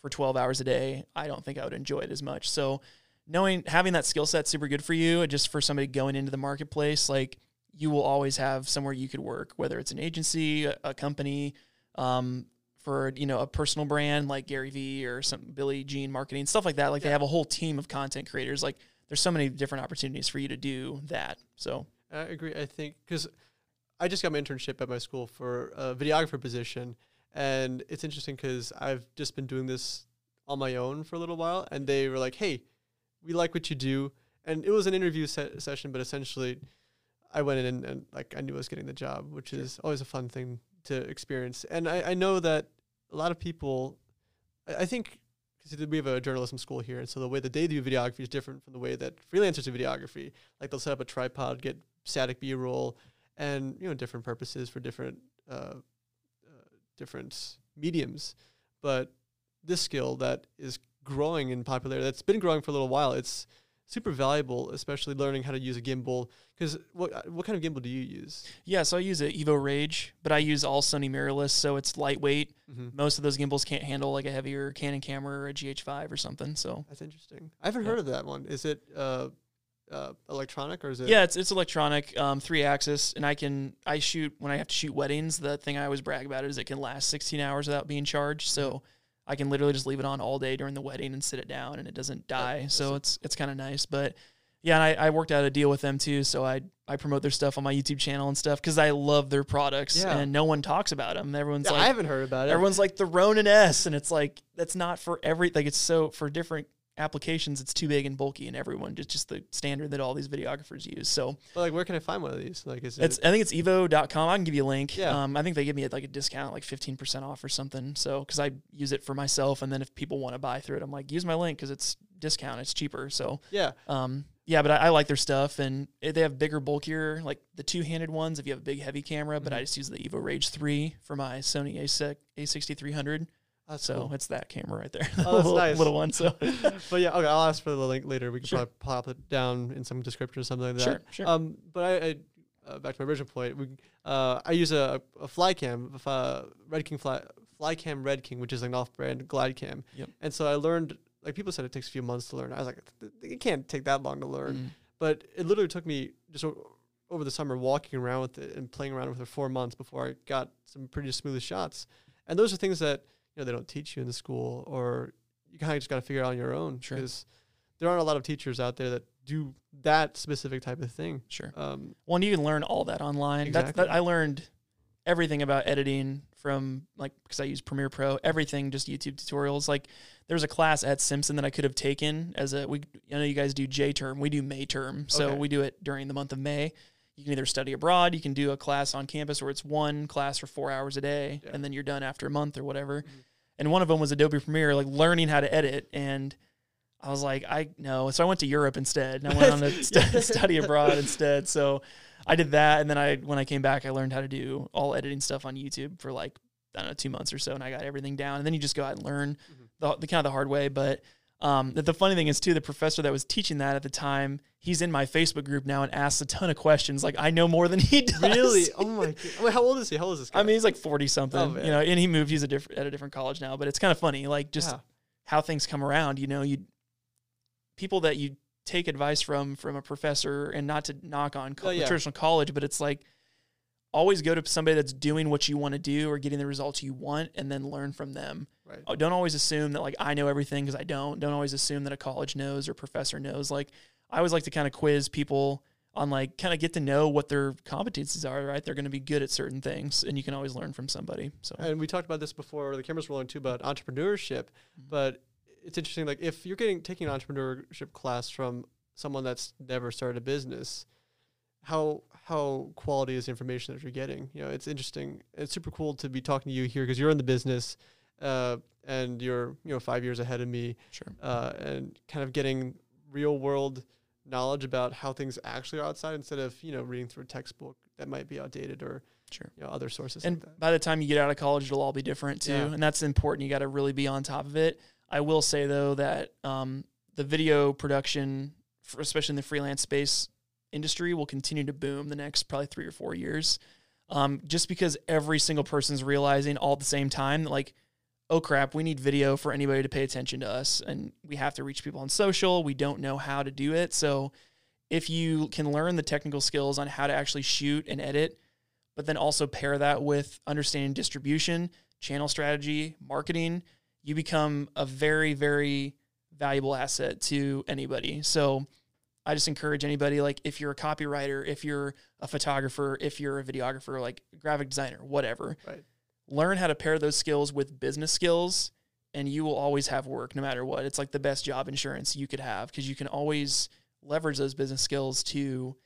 for 12 hours a day, I don't think I would enjoy it as much. So knowing having that skill set super good for you, and just for somebody going into the marketplace, like you will always have somewhere you could work, whether it's an agency, a, a company, um, for you know a personal brand like Gary Vee or some Billy Gene marketing stuff like that. Like they have a whole team of content creators. Like there's so many different opportunities for you to do that. So I agree. I think because I just got my internship at my school for a videographer position, and it's interesting because I've just been doing this on my own for a little while, and they were like, "Hey, we like what you do," and it was an interview se- session, but essentially, I went in and, and like I knew I was getting the job, which is always a fun thing to experience, and I, I know that a lot of people, I, I think. Because we have a journalism school here, and so the way that they do videography is different from the way that freelancers do videography. Like they'll set up a tripod, get static B-roll, and you know different purposes for different uh, uh, different mediums. But this skill that is growing in popularity, that's been growing for a little while, it's super valuable, especially learning how to use a gimbal. Because what uh, what kind of gimbal do you use? Yeah, so I use a Evo Rage, but I use all Sony mirrorless, so it's lightweight. Mm-hmm. Most of those gimbals can't handle like a heavier Canon camera or a GH5 or something. So That's interesting. I haven't Yeah. heard of that one. Is it uh, uh, electronic or is it? yeah, it's it's electronic, um, three axis, and I can I shoot when I have to shoot weddings. The thing I always brag about is it can last 16 hours without being charged. So I can literally just leave it on all day during the wedding and sit it down, and it doesn't die. that's so it's it's kind of nice, but. Yeah, and I, I worked out a deal with them too, so I I promote their stuff on my YouTube channel and stuff because I love their products, Yeah. and no one talks about them. Everyone's Yeah, like, I haven't heard about it. Everyone's like the Ronin S, and it's like that's not for every like it's so for different applications. It's too big and bulky, and everyone just just the standard that all these videographers use. So But like, where can I find one of these? Like, is it's it? I think it's evo.com. I can give you a link. Yeah. Um, I think they give me like a discount, like fifteen percent off or something. So because I use it for myself, and then if people want to buy through it, I'm like use my link because it's discount. It's cheaper. So Yeah. um, yeah, but I, I like their stuff, and it- they have bigger, bulkier, like the two-handed ones. If you have a big, heavy camera, but I just use the Evo Rage three for my Sony A6 A6300. That's So cool. it's that camera right there. Oh, that's little, nice. little one. So but yeah, okay, I'll ask for the link later. We can Sure. probably pop it down in some description or something like that. sure, sure. Um, but I, I uh, back to my original point. We, uh, I use a, a Flycam, a uh, Red King Fly, Flycam Red King, which is an off-brand Glidecam. Yep. And so I learned, like people said, it takes a few months to learn. I was like, "Th- th- it can't take that long to learn. Mm. But it literally took me just o- over the summer walking around with it and playing around with it for four months before I got some pretty smooth shots. And those are things that you know they don't teach you in the school, or you kind of just got to figure it out on your own Sure. because there aren't a lot of teachers out there that do that specific type of thing. Sure. Um, Well, and you can learn all that online. That's that I learned everything about editing from like because I use Premiere Pro, everything just YouTube tutorials. Like there's a class at Simpson that I could have taken as a we I know you guys do J term, we do May term. So Okay. we do it during the month of May. You can either study abroad, you can do a class on campus where it's one class for 4 hours a day Yeah. and then you're done after a month or whatever. Mhm. And one of them was Adobe Premiere like learning how to edit and I was like, I no. So I went to Europe instead, and I went on to st- study abroad instead. So I did that, and then I when I came back, I learned how to do all editing stuff on YouTube for like I don't know two months or so, and I got everything down. And then you just go out and learn Mhm. the, the kind of the hard way. But um, the, funny thing is too, the professor that was teaching that at the time, he's in my Facebook group now and asks a ton of questions. Like I know more than he does. Really? Oh my god. Wait, how old is he? How old is this guy? I mean, he's like forty something, Oh, you know, and he moved. He's a different at a different college now, but it's kind of funny, like just Yeah. how things come around. You know, you people that you take advice from from a professor, and not to knock on co- Oh, yeah. traditional college, but it's like always go to somebody that's doing what you want to do or getting the results you want, and then learn from them. Right. Oh, Don't always assume that like I know everything because I don't. Don't always assume that a college knows or professor knows. Like I always like to kind of quiz people on like kind of get to know what their competencies are. Right, they're going to be good at certain things, and you can always learn from somebody. So And we talked about this before the cameras rolling too about entrepreneurship, Mm-hmm. but it's interesting. Like if you're getting taking an entrepreneurship class from someone that's never started a business, how how quality is the information that you're getting? You know, it's interesting. It's super cool to be talking to you here because you're in the business, uh, and you're you know five years ahead of me, sure. uh, and kind of getting real world knowledge about how things actually are outside instead of you know reading through a textbook that might be outdated or Sure. you know other sources And like by the time you get out of college, it'll all be different too. Yeah. And that's important. You got to really be on top of it. I will say though that um, the video production, for, especially in the freelance space industry, will continue to boom the next probably three or four years. Um, just because every single person's realizing all at the same time that like, oh crap, we need video for anybody to pay attention to us, and we have to reach people on social. We don't know how to do it, so if you can learn the technical skills on how to actually shoot and edit but then also pair that with understanding distribution, channel strategy, marketing, you become a very, very valuable asset to anybody. So I just encourage anybody, like if you're a copywriter, if you're a photographer, if you're a videographer, like graphic designer, whatever, Right. Learn how to pair those skills with business skills and you will always have work no matter what. It's like the best job insurance you could have because you can always leverage those business skills to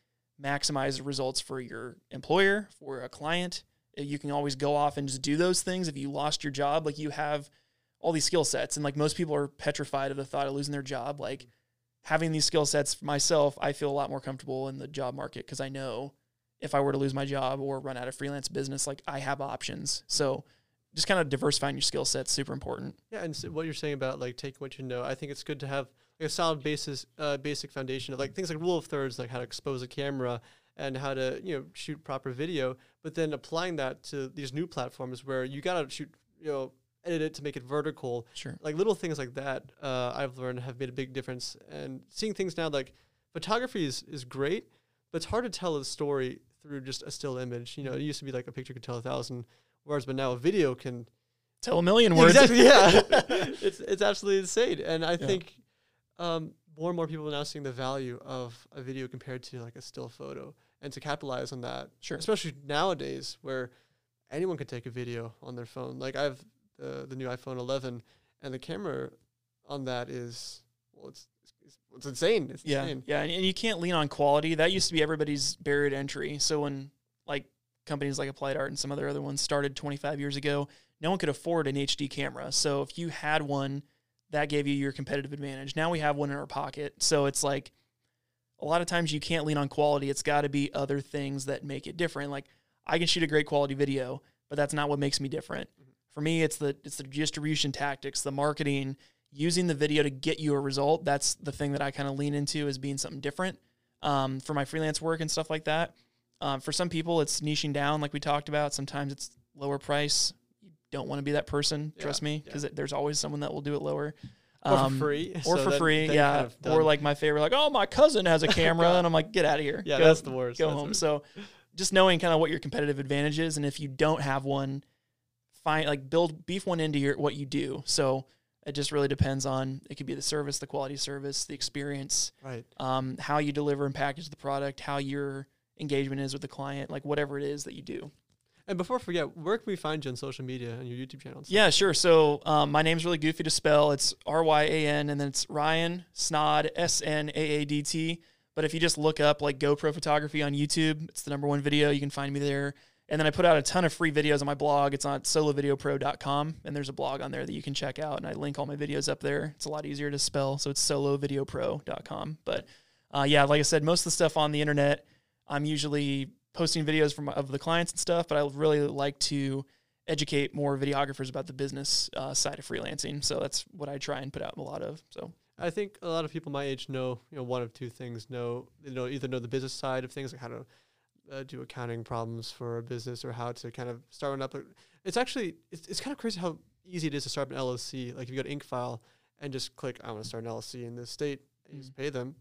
maximize the results for your employer, for a client. Uh, You can always go off and just do those things. If you lost your job, like you have all these skill sets, and like most people are petrified of the thought of losing their job. Like having these skill sets myself, I feel a lot more comfortable in the job market because I know if I were to lose my job or run out of freelance business, like I have options. So just kind of diversifying your skill sets super important. Yeah, and s what you're saying about like taking what you know, I think it's good to have like a solid basis, uh, basic foundation of like things like rule of thirds, like how to expose a camera and how to you know shoot proper video. But then applying that to these new platforms where you gotta shoot, you know, edit it to make it vertical. Sure. Like little things like that, uh, I've learned have made a big difference. And seeing things now, like photography is is great, but it's hard to tell a story through just a still image. You know, it used to be like a picture could tell a thousand words, but now a video can Tell a million words. Exactly. Yeah. it's it's absolutely insane, and I think um, more and more people are now seeing the value of a video compared to like a still photo, and to capitalize on that. Sure. Especially nowadays, where anyone can take a video on their phone. Like I have the the new iPhone 11, and the camera on that is well, it's it's, it's insane. It's Yeah, insane. yeah, and, and you can't lean on quality. That used to be everybody's barrier to entry. So when like companies like Applied Art and some other other ones started 25 years ago, no one could afford an HD camera. So if you had one, that gave you your competitive advantage. Now we have one in our pocket. So it's like a lot of times you can't lean on quality. It's got to be other things that make it different. Like I can shoot a great quality video, but that's not what makes me different. Mm-hmm. For me, it's the it's the distribution tactics, the marketing, using the video to get you a result. That's the thing that I kind of lean into as being something different um, for my freelance work and stuff like that. Um, for some people, it's niching down, like we talked about. Sometimes it's lower price. You don't want to be that person, Yeah, trust me, yeah. because there's always someone that will do it lower. Or Um, for free. or so for free, yeah. kind of or like my favorite, like, oh, my cousin has a camera, and I'm like, get out of here. yeah, Go- that's the worst. go That's home. worst. So just knowing kind of what your competitive advantage is, and if you don't have one, find like build beef one into your what you do. So it just really depends on it could be the service, the quality service, the experience, right. um, how you deliver and package the product, how your engagement is with the client, like whatever it is that you do. And before I forget, where can we find you on social media and your YouTube channels? Yeah, sure. So um, my name's really goofy to spell. It's R Y A N, and then it's Ryan Snaadt S N A A D T. But if you just look up like GoPro photography on YouTube, it's the number one video. You can find me there. And then I put out a ton of free videos on my blog. It's on solovideopro.com, and there's a blog on there that you can check out. And I link all my videos up there. It's a lot easier to spell, so it's solovideopro.com. But uh, yeah, like I said, most of the stuff on the internet, I'm usually posting videos from of the clients and stuff. But I really like to educate more videographers about the business uh, side of freelancing. So that's what I try and put out a lot of. So I think a lot of people my age know, you know, one of two things. Know, you know, either know the business side of things, like how to uh, do accounting problems for a business, or how to kind of start one up. It's actually it's, it's kind of crazy how easy it is to start an LLC. Like if you go to Incfile and just click, I want to start an LLC in this state, and you just pay them.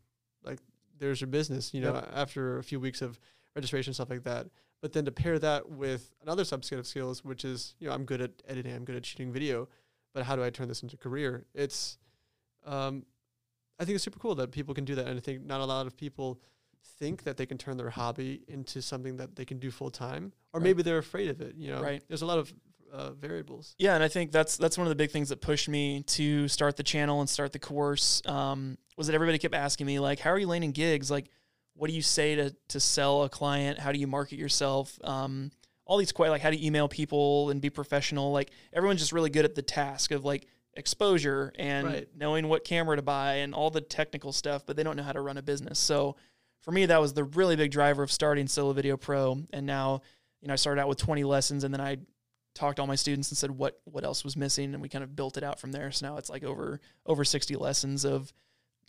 Like there's your business. You know, Yep. after a few weeks of registration stuff like that. But then to pair that with another subset of skills, which is you know I'm good at editing, I'm good at shooting video, but how do I turn this into a career? It's um, I think it's super cool that people can do that, and I think not a lot of people think that they can turn their hobby into something that they can do full time, or Right. maybe they're afraid of it. You know, Right. There's a lot of uh, variables. Yeah, and I think that's that's one of the big things that pushed me to start the channel and start the course. Um, was that everybody kept asking me like, "How are you landing gigs? Like, what do you say to to sell a client? How do you market yourself? Um, all these quite like how do you email people and be professional? Like everyone's just really good at the task of like exposure and Right. knowing what camera to buy and all the technical stuff, but they don't know how to run a business. So for me, that was the really big driver of starting Solo Video Pro. And now, you know, I started out with 20 lessons and then I talked to all my students and said what what else was missing and we kind of built it out from there. So now it's like over over 60 lessons of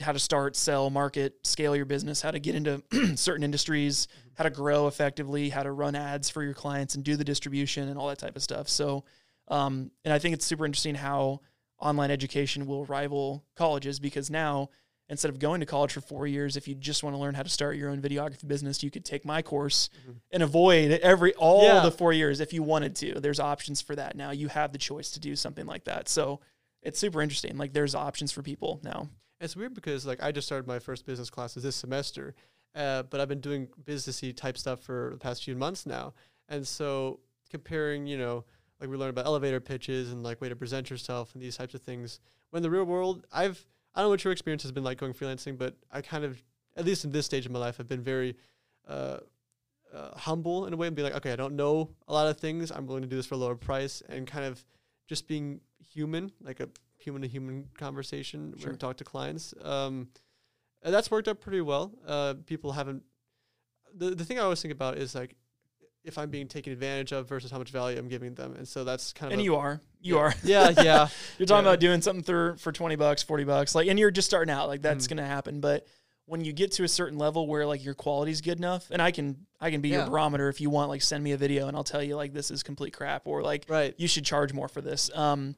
how to start, sell, market, scale your business, how to get into certain industries, how to grow effectively, how to run ads for your clients and do the distribution and all that type of stuff. So um, and I think it's super interesting how online education will rival colleges because now instead of going to college for four years, if you just want to learn how to start your own videography business, you could take my course Mhm. and avoid every all Yeah. the four years if you wanted to. There's options for that now. You have the choice to do something like that. So it's super interesting. Like there's options for people now. It's weird because like I just started my first business classes this semester, uh, but I've been doing businessy type stuff for the past few months now, and so comparing, you know, like we learned about elevator pitches and like way to present yourself and these types of things. When the real world, I've I don't know what your experience has been like going freelancing, but I kind of at least in this stage of my life, I've been very uh, uh, humble in a way and be like, okay, I don't know a lot of things. I'm willing to do this for a lower price and kind of just being human, like a human to human conversation when Sure. we talk to clients. Um, that's worked out pretty well. Uh, people haven't. The the thing I always think about is like if I'm being taken advantage of versus how much value I'm giving them, and so that's kind of And a- you are. You yeah. are. yeah yeah You're talking Yeah. about doing something for for 20 bucks, 40 bucks. Like and you're just starting out. Like that's Mhm. going to happen, but when you get to a certain level where like your quality's good enough and I can I can be Yeah. your barometer if you want like send me a video and I'll tell you like this is complete crap or like right you should charge more for this. Um,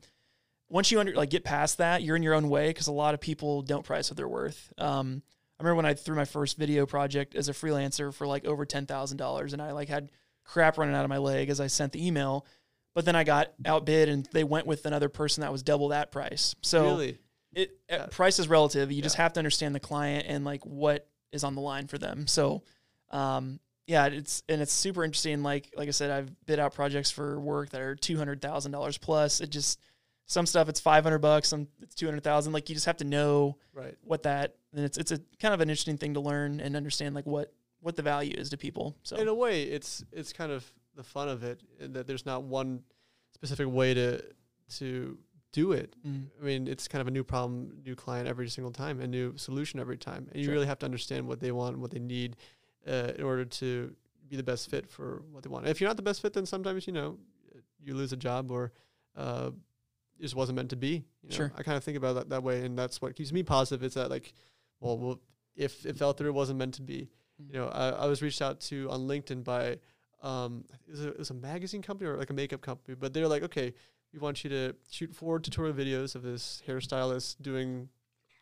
once you under like get past that, you're in your own way because a lot of people don't price what they're worth. Um, I remember when I threw my first video project as a freelancer for like over ten thousand dollars, and I like had crap running out of my leg as I sent the email, but then I got outbid and they went with another person that was double that price. So really it Yeah. price is relative. You just have to understand the client and like what is on the line for them. So, um, yeah, it's and it's super interesting. Like like I said, I've bid out projects for work that are two hundred thousand dollars plus. It just some stuff it's five hundred bucks, some it's two hundred thousand. Like you just have to know right what that. And it's it's a kind of an interesting thing to learn and understand like what what the value is to people. So in a way it's it's kind of the fun of it in that there's not one specific way to to do it mm, i mean it's kind of a new problem new client every single time a new solution every time and you Sure. really have to understand what they want and what they need uh, in order to be the best fit for what they want if you're not the best fit then sometimes you know you lose a job or uh, it just wasn't meant to be you know? Sure. i kind of think about that that way and that's what keeps me positive is that like well, well if it fell through it wasn't meant to be you know, I, I was reached out to on LinkedIn by um, it was, a, it was a magazine company or like a makeup company, but they're like, okay, we want you to shoot four tutorial videos of this hairstylist doing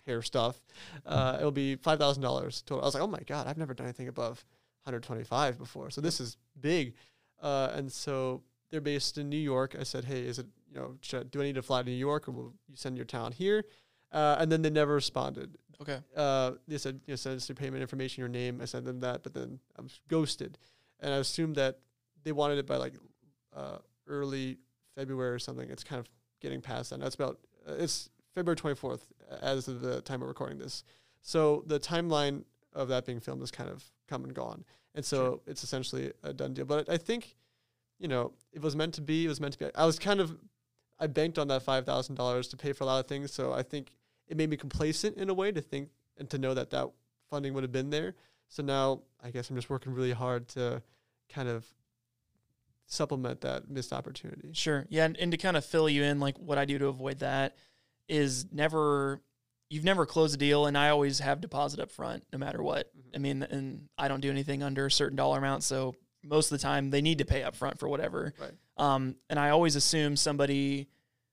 hair stuff. Uh, it'll be five thousand dollars total. I was like, oh my god, I've never done anything above 125 before, so this is big. Uh, and so they're based in New York. I said, hey, is it you know, should do I need to fly to New York, or will you send your talent here? Uh, and then they never responded okay. uh, they said, you know, send us your payment information, your name. I sent them that, but then I was ghosted. And I assumed that they wanted it by like uh, early February or something. It's kind of getting past that. That's about uh, it's February 24th as of the time of recording this. So the timeline of that being filmed is kind of come and gone, and so Sure. it's essentially a done deal. But I think, you know, it was meant to be. It was meant to be. I was kind of, I banked on that five thousand dollars to pay for a lot of things. So I think it made me complacent in a way to think and to know that that funding would have been there. So now I guess I'm just working really hard to kind of supplement that missed opportunity. Sure. Yeah, and, and to kind of fill you in, like what I do to avoid that is never you've never closed a deal, and I always have deposit up front, no matter what. Mhm. I mean, and I don't do anything under a certain dollar amount, so most of the time they need to pay up front for whatever. Right. Um, and I always assume somebody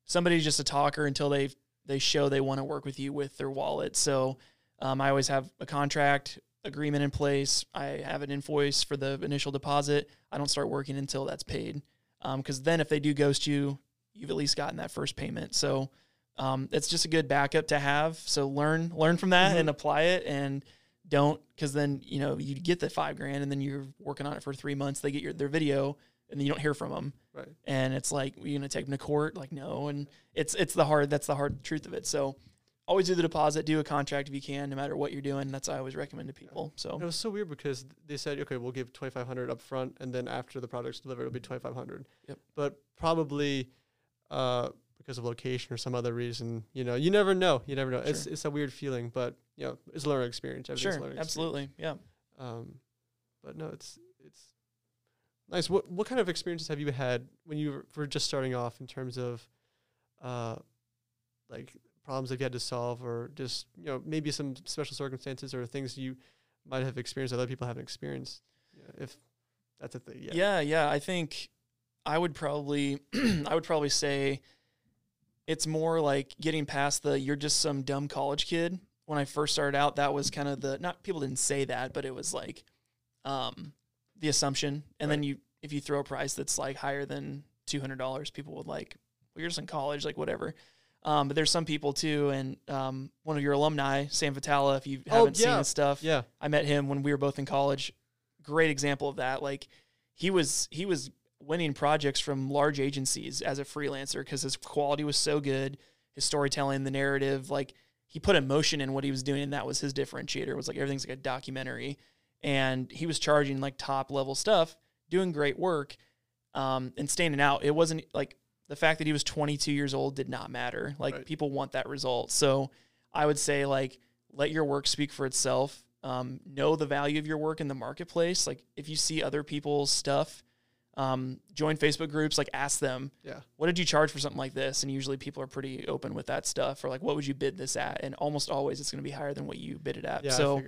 somebody's just a talker until they they show they want to work with you with their wallet. So um, I always have a contract agreement in place. I have an invoice for the initial deposit. I don't start working until that's paid. Because then if they do ghost you, you've at least gotten that first payment. So um, it's just a good backup to have. So learn learn from that Mhm. and apply it, and don't because then you know you get the five grand, and then you're working on it for three months. They get your their video, and then you don't hear from them Right. and it's like are you're gonna take them to court like no and it's it's the hard that's the hard truth of it so always do the deposit do a contract if you can no matter what you're doing that's i always recommend to people So It was so weird because they said, okay, we'll give 2500 up front, and then after the product's delivered, it'll be 2500 Yep. But probably uh, because of location or some other reason, you know, you never know. You never know. It's Sure. it's a weird feeling, but you know, it's a learning experience. Everything's sure learning absolutely yeah. Um, but no, it's it's nice. What what kind of experiences have you had when you were just starting off in terms of, uh, like problems that you had to solve, or just you know maybe some special circumstances or things you might have experienced that other people haven't experienced, yeah, if that's a thing. Yeah. yeah yeah i think i would probably i would probably say it's more like getting past the you're just some dumb college kid when i first started out that was kind of the not people didn't say that but it was like um the assumption and then you if you throw a price that's like higher than $200 people would like well you're just in college like whatever um, but there's some people too and um, one of your alumni sam vitala if you Oh, haven't seen yeah. his stuff Yeah. I met him when we were both in college. Great example of that. Like he was he was winning projects from large agencies as a freelancer because his quality was so good, his storytelling, the narrative, like he put emotion in what he was doing, and that was his differentiator. It was like everything's like a documentary, and he was charging like top level stuff, doing great work, um, and standing out. It wasn't like the fact that he was 22 years old did not matter. Like Right. people want that result. So I would say like let your work speak for itself. Um, know the value of your work in the marketplace. Like if you see other people's stuff, um, join Facebook groups. Like ask them, Yeah. what did you charge for something like this? And usually people are pretty open with that stuff. Or like, what would you bid this at? And almost always it's going to be higher than what you bid it at. Yeah. So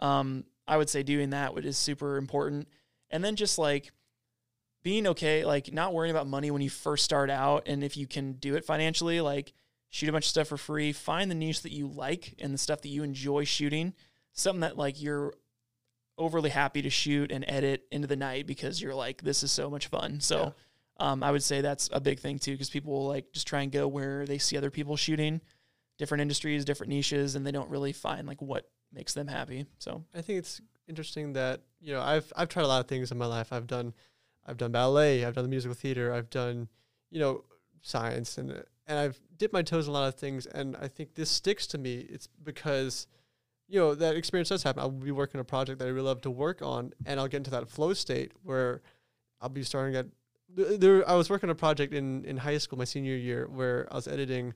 um, I would say doing that would is super important. And then just like being okay, like not worrying about money when you first start out. And if you can do it financially, like shoot a bunch of stuff for free, find the niche that you like and the stuff that you enjoy shooting, something that like you're overly happy to shoot and edit into the night because you're like, this is so much fun. So um, I would say that's a big thing too, because people will like just try and go where they see other people shooting different industries, different niches, and they don't really find like what makes them happy. So I think it's interesting that you know I've I've tried a lot of things in my life. I've done I've done ballet. I've done the musical theater. I've done you know science and and I've dipped my toes in a lot of things. And I think this sticks to me. It's because you know that experience does happen. I'll be working on a project that I really love to work on, and I'll get into that flow state where I'll be starting at. There, I was working on a project in in high school, my senior year, where I was editing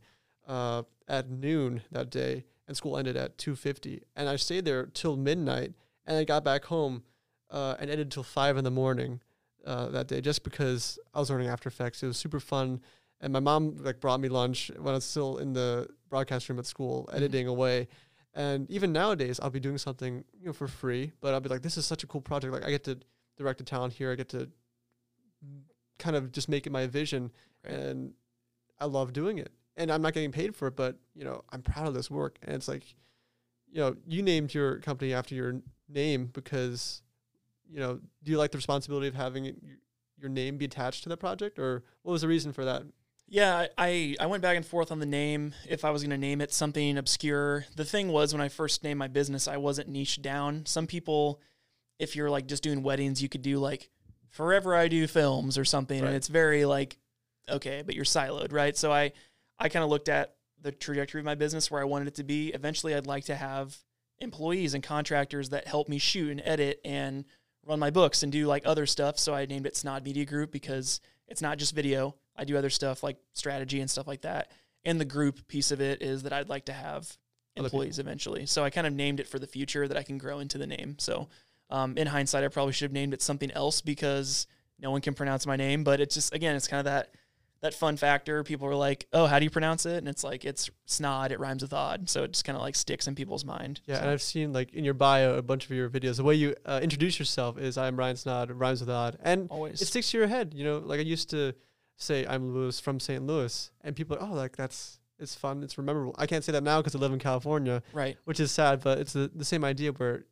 uh, at noon that day, and school ended at two fifty, and I stayed there till midnight, and I got back home uh, and edited till five in the morning uh, that day, just because I was learning After Effects. It was super fun, and my mom like brought me lunch when I was still in the broadcast room at school, editing away. And even nowadays, I'll be doing something you know for free, but I'll be like, "This is such a cool project! Like, I get to direct a talent here. I get to kind of just make it my vision, Right. and I love doing it. And I'm not getting paid for it, but you know, I'm proud of this work. And it's like, you know, you named your company after your name because, you know, do you like the responsibility of having it, your, name be attached to that project, or what was the reason for that? Yeah, I, I went back and forth on the name if I was going to name it something obscure. The thing was when I first named my business, I wasn't niched down. Some people, if you're like just doing weddings, you could do like forever I do films or something, Right. and it's very like, okay, but you're siloed, right? So I, I kind of looked at the trajectory of my business where I wanted it to be. Eventually, I'd like to have employees and contractors that help me shoot and edit and run my books and do like other stuff. So I named it Snaadt Media Group because it's not just video. I do other stuff like strategy and stuff like that. And the group piece of it is that I'd like to have employees eventually. So I kind of named it for the future that I can grow into the name. So um, in hindsight, I probably should have named it something else because no one can pronounce my name. But it's just again, it's kind of that that fun factor. People are like, "Oh, how do you pronounce it?" And it's like it's Snaadt. It rhymes with odd, so it just kind of like sticks in people's mind. Yeah, So- and I've seen like in your bio a bunch of your videos. The way you uh, introduce yourself is "I'm Ryan Snaadt," rhymes with odd, and always. it sticks to your head. You know, like I used to say, "I'm Louis from St. Louis," and people, are, oh, like that's it's fun, it's memorable. I can't say that now because I live in California, right. which is sad, but it's the, the same idea where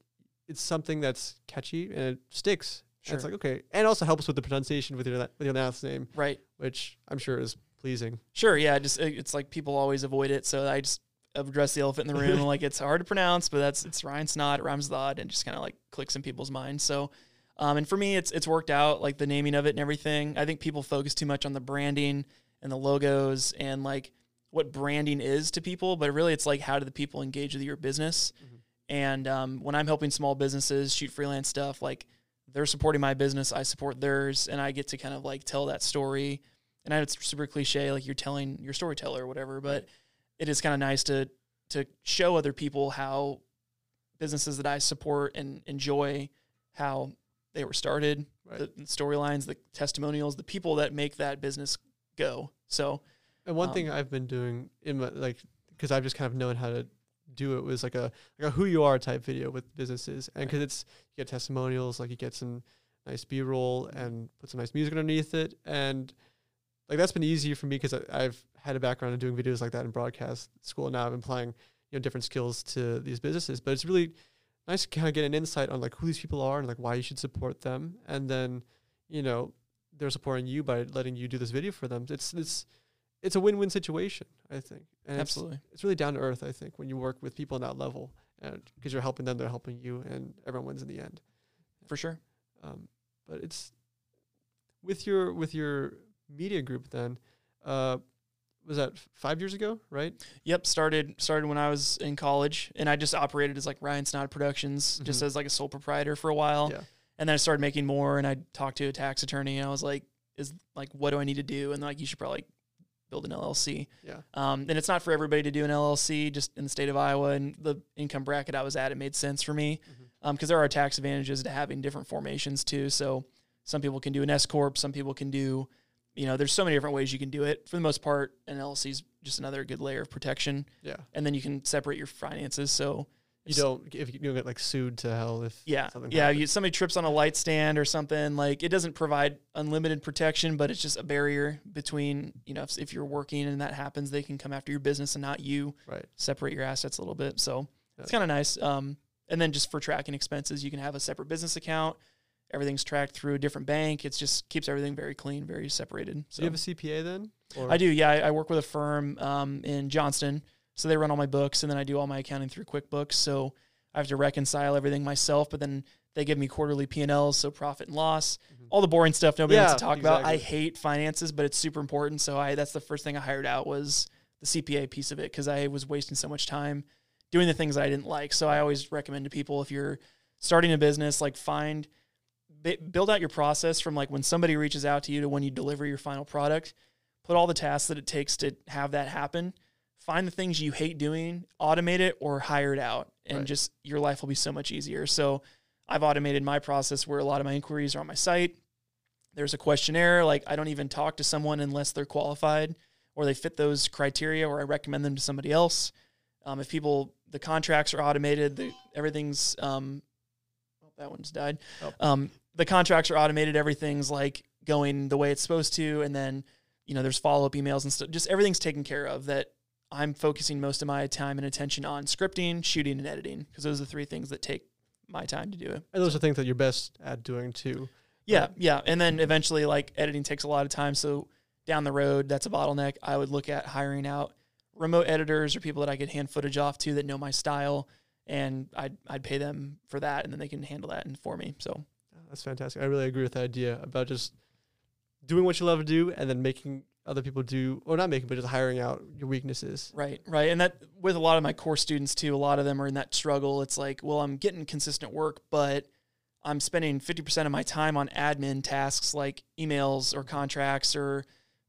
it's something that's catchy and it sticks. And it's like okay, and also helps with the pronunciation with your with your last name, Right. Which I'm sure is pleasing. Sure. Yeah. Just it- it's like people always avoid it, so I just address the elephant in the room. like it's hard to pronounce, but that's it's Ryan Snaadt. It rhymes with odd, and just kind of like clicks in people's minds. So. Um, and for me, it's it's worked out like the naming of it and everything. I think people focus too much on the branding and the logos and like what branding is to people, but really it's like how do the people engage with your business? Mhm. And um, when I'm helping small businesses shoot freelance stuff, like they're supporting my business, I support theirs, and I get to kind of like tell that story. And I know it's super cliche, like you're telling your storyteller or whatever, but it is kind of nice to to show other people how businesses that I support and enjoy how they were started, Right. the, the storylines, the testimonials, the people that make that business go. So And one Um, thing I've been doing in my like because I've just kind of known how to do it was like a like a who you are type video with businesses, and because it's you get testimonials, like you get some nice B roll and put some nice music underneath it, and like that's been easier for me because I've had a background in doing videos like that in broadcast school. Now I'm applying you know different skills to these businesses, but it's really nice to kind of get an insight on like who these people are and like why you should support them, and then you know they're supporting you by letting you do this video for them. It's it's it's a win-win situation, I think. And it's- absolutely. It's, really down to earth, I think, when you work with people on that level, because you're helping them, they're helping you, and everyone wins in the end. For sure. Um, but it's with your with your media group then. Uh, was that five years ago, right? Yep, started started when I was in college, and I just operated as like Ryan Snaadt Productions, just Mhm. as like a sole proprietor for a while. Yeah. And then I started making more, and I talked to a tax attorney, and I was like, "Is like, what do I need to do?" And like, "You should probably build an LLC." Yeah. Um, and it's not for everybody to do an LLC, just in the state of Iowa and the income bracket I was at, it made sense for me because there are tax advantages to having different formations too. So some people can do an S corp, some people can do, you know, there's so many different ways you can do it. For the most part, an LLC is just another good layer of protection, Yeah. and then you can separate your finances. So You don't if you don't get like sued to hell if yeah, yeah. You, somebody trips on a light stand or something like it doesn't provide unlimited protection, but it's just a barrier between you know if, if you're working and that happens, they can come after your business and not you. right. Separate your assets a little bit, so it's kind of nice. Um, and then just for tracking expenses, you can have a separate business account. Everything's tracked through a different bank. It just keeps everything very clean, very separated. So Do you have a CPA then? Or I do, yeah. I, I work with a firm um, in Johnston, so they run all my books, and then I do all my accounting through QuickBooks. So I have to reconcile everything myself, but then they give me quarterly P and Ls, so profit and loss, Mhm. all the boring stuff nobody Yeah, wants to talk about. I hate finances, but it's super important. So I that's the first thing I hired out was the CPA piece of it because I was wasting so much time doing the things I didn't like. So I always recommend to people if you're starting a business, like find build out your process from like when somebody reaches out to you to when you deliver your final product put all the tasks that it takes to have that happen. Find the things you hate doing automate it or hire it out and Right. just your life will be so much easier. So i've automated my process where a lot of my inquiries are on my site. There's a questionnaire like i don't even talk to someone unless they're qualified or they fit those criteria or i recommend them to somebody else. Um, if people the contracts are automated the everything's um, oh, that one's died. Oh. um, the contracts are automated everything's like going the way it's supposed to and then you know there's follow-up emails and stuff just everything's taken care of that i'm focusing most of my time and attention on scripting shooting and editing because those are the three things that take my time to do it and those are things that you're best at doing too. yeah Right. yeah and then eventually like editing takes a lot of time so down the road that's a bottleneck i would look at hiring out remote editors or people that i could hand footage off to that know my style and i'd, I'd pay them for that and then they can handle that and for me so That's fantastic. I really agree with the idea about just doing what you love to do and then making other people do, or not making, but just hiring out your weaknesses. Right, right. And that with a lot of my core students too, a lot of them are in that struggle. It's like, well, I'm getting consistent work, but I'm spending 50% of my time on admin tasks like emails or contracts or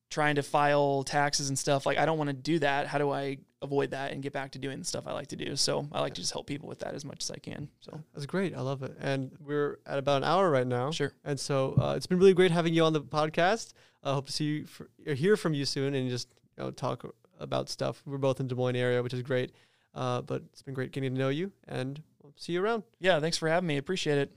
trying to file taxes and stuff. Like, I don't want to do that. How do I avoid that and get back to doing the stuff I like to do? So I like to just help people with that as much as I can. So That's great. I love it. And we're at about an hour right now. sure. And so uh, it's been really great having you on the podcast. I hope to see you, for, or hear from you soon, and just you know talk about stuff. We're both in Des Moines area, which is great. Uh, but it's been great getting to know you, and we'll see you around. Yeah. Thanks for having me. Appreciate it.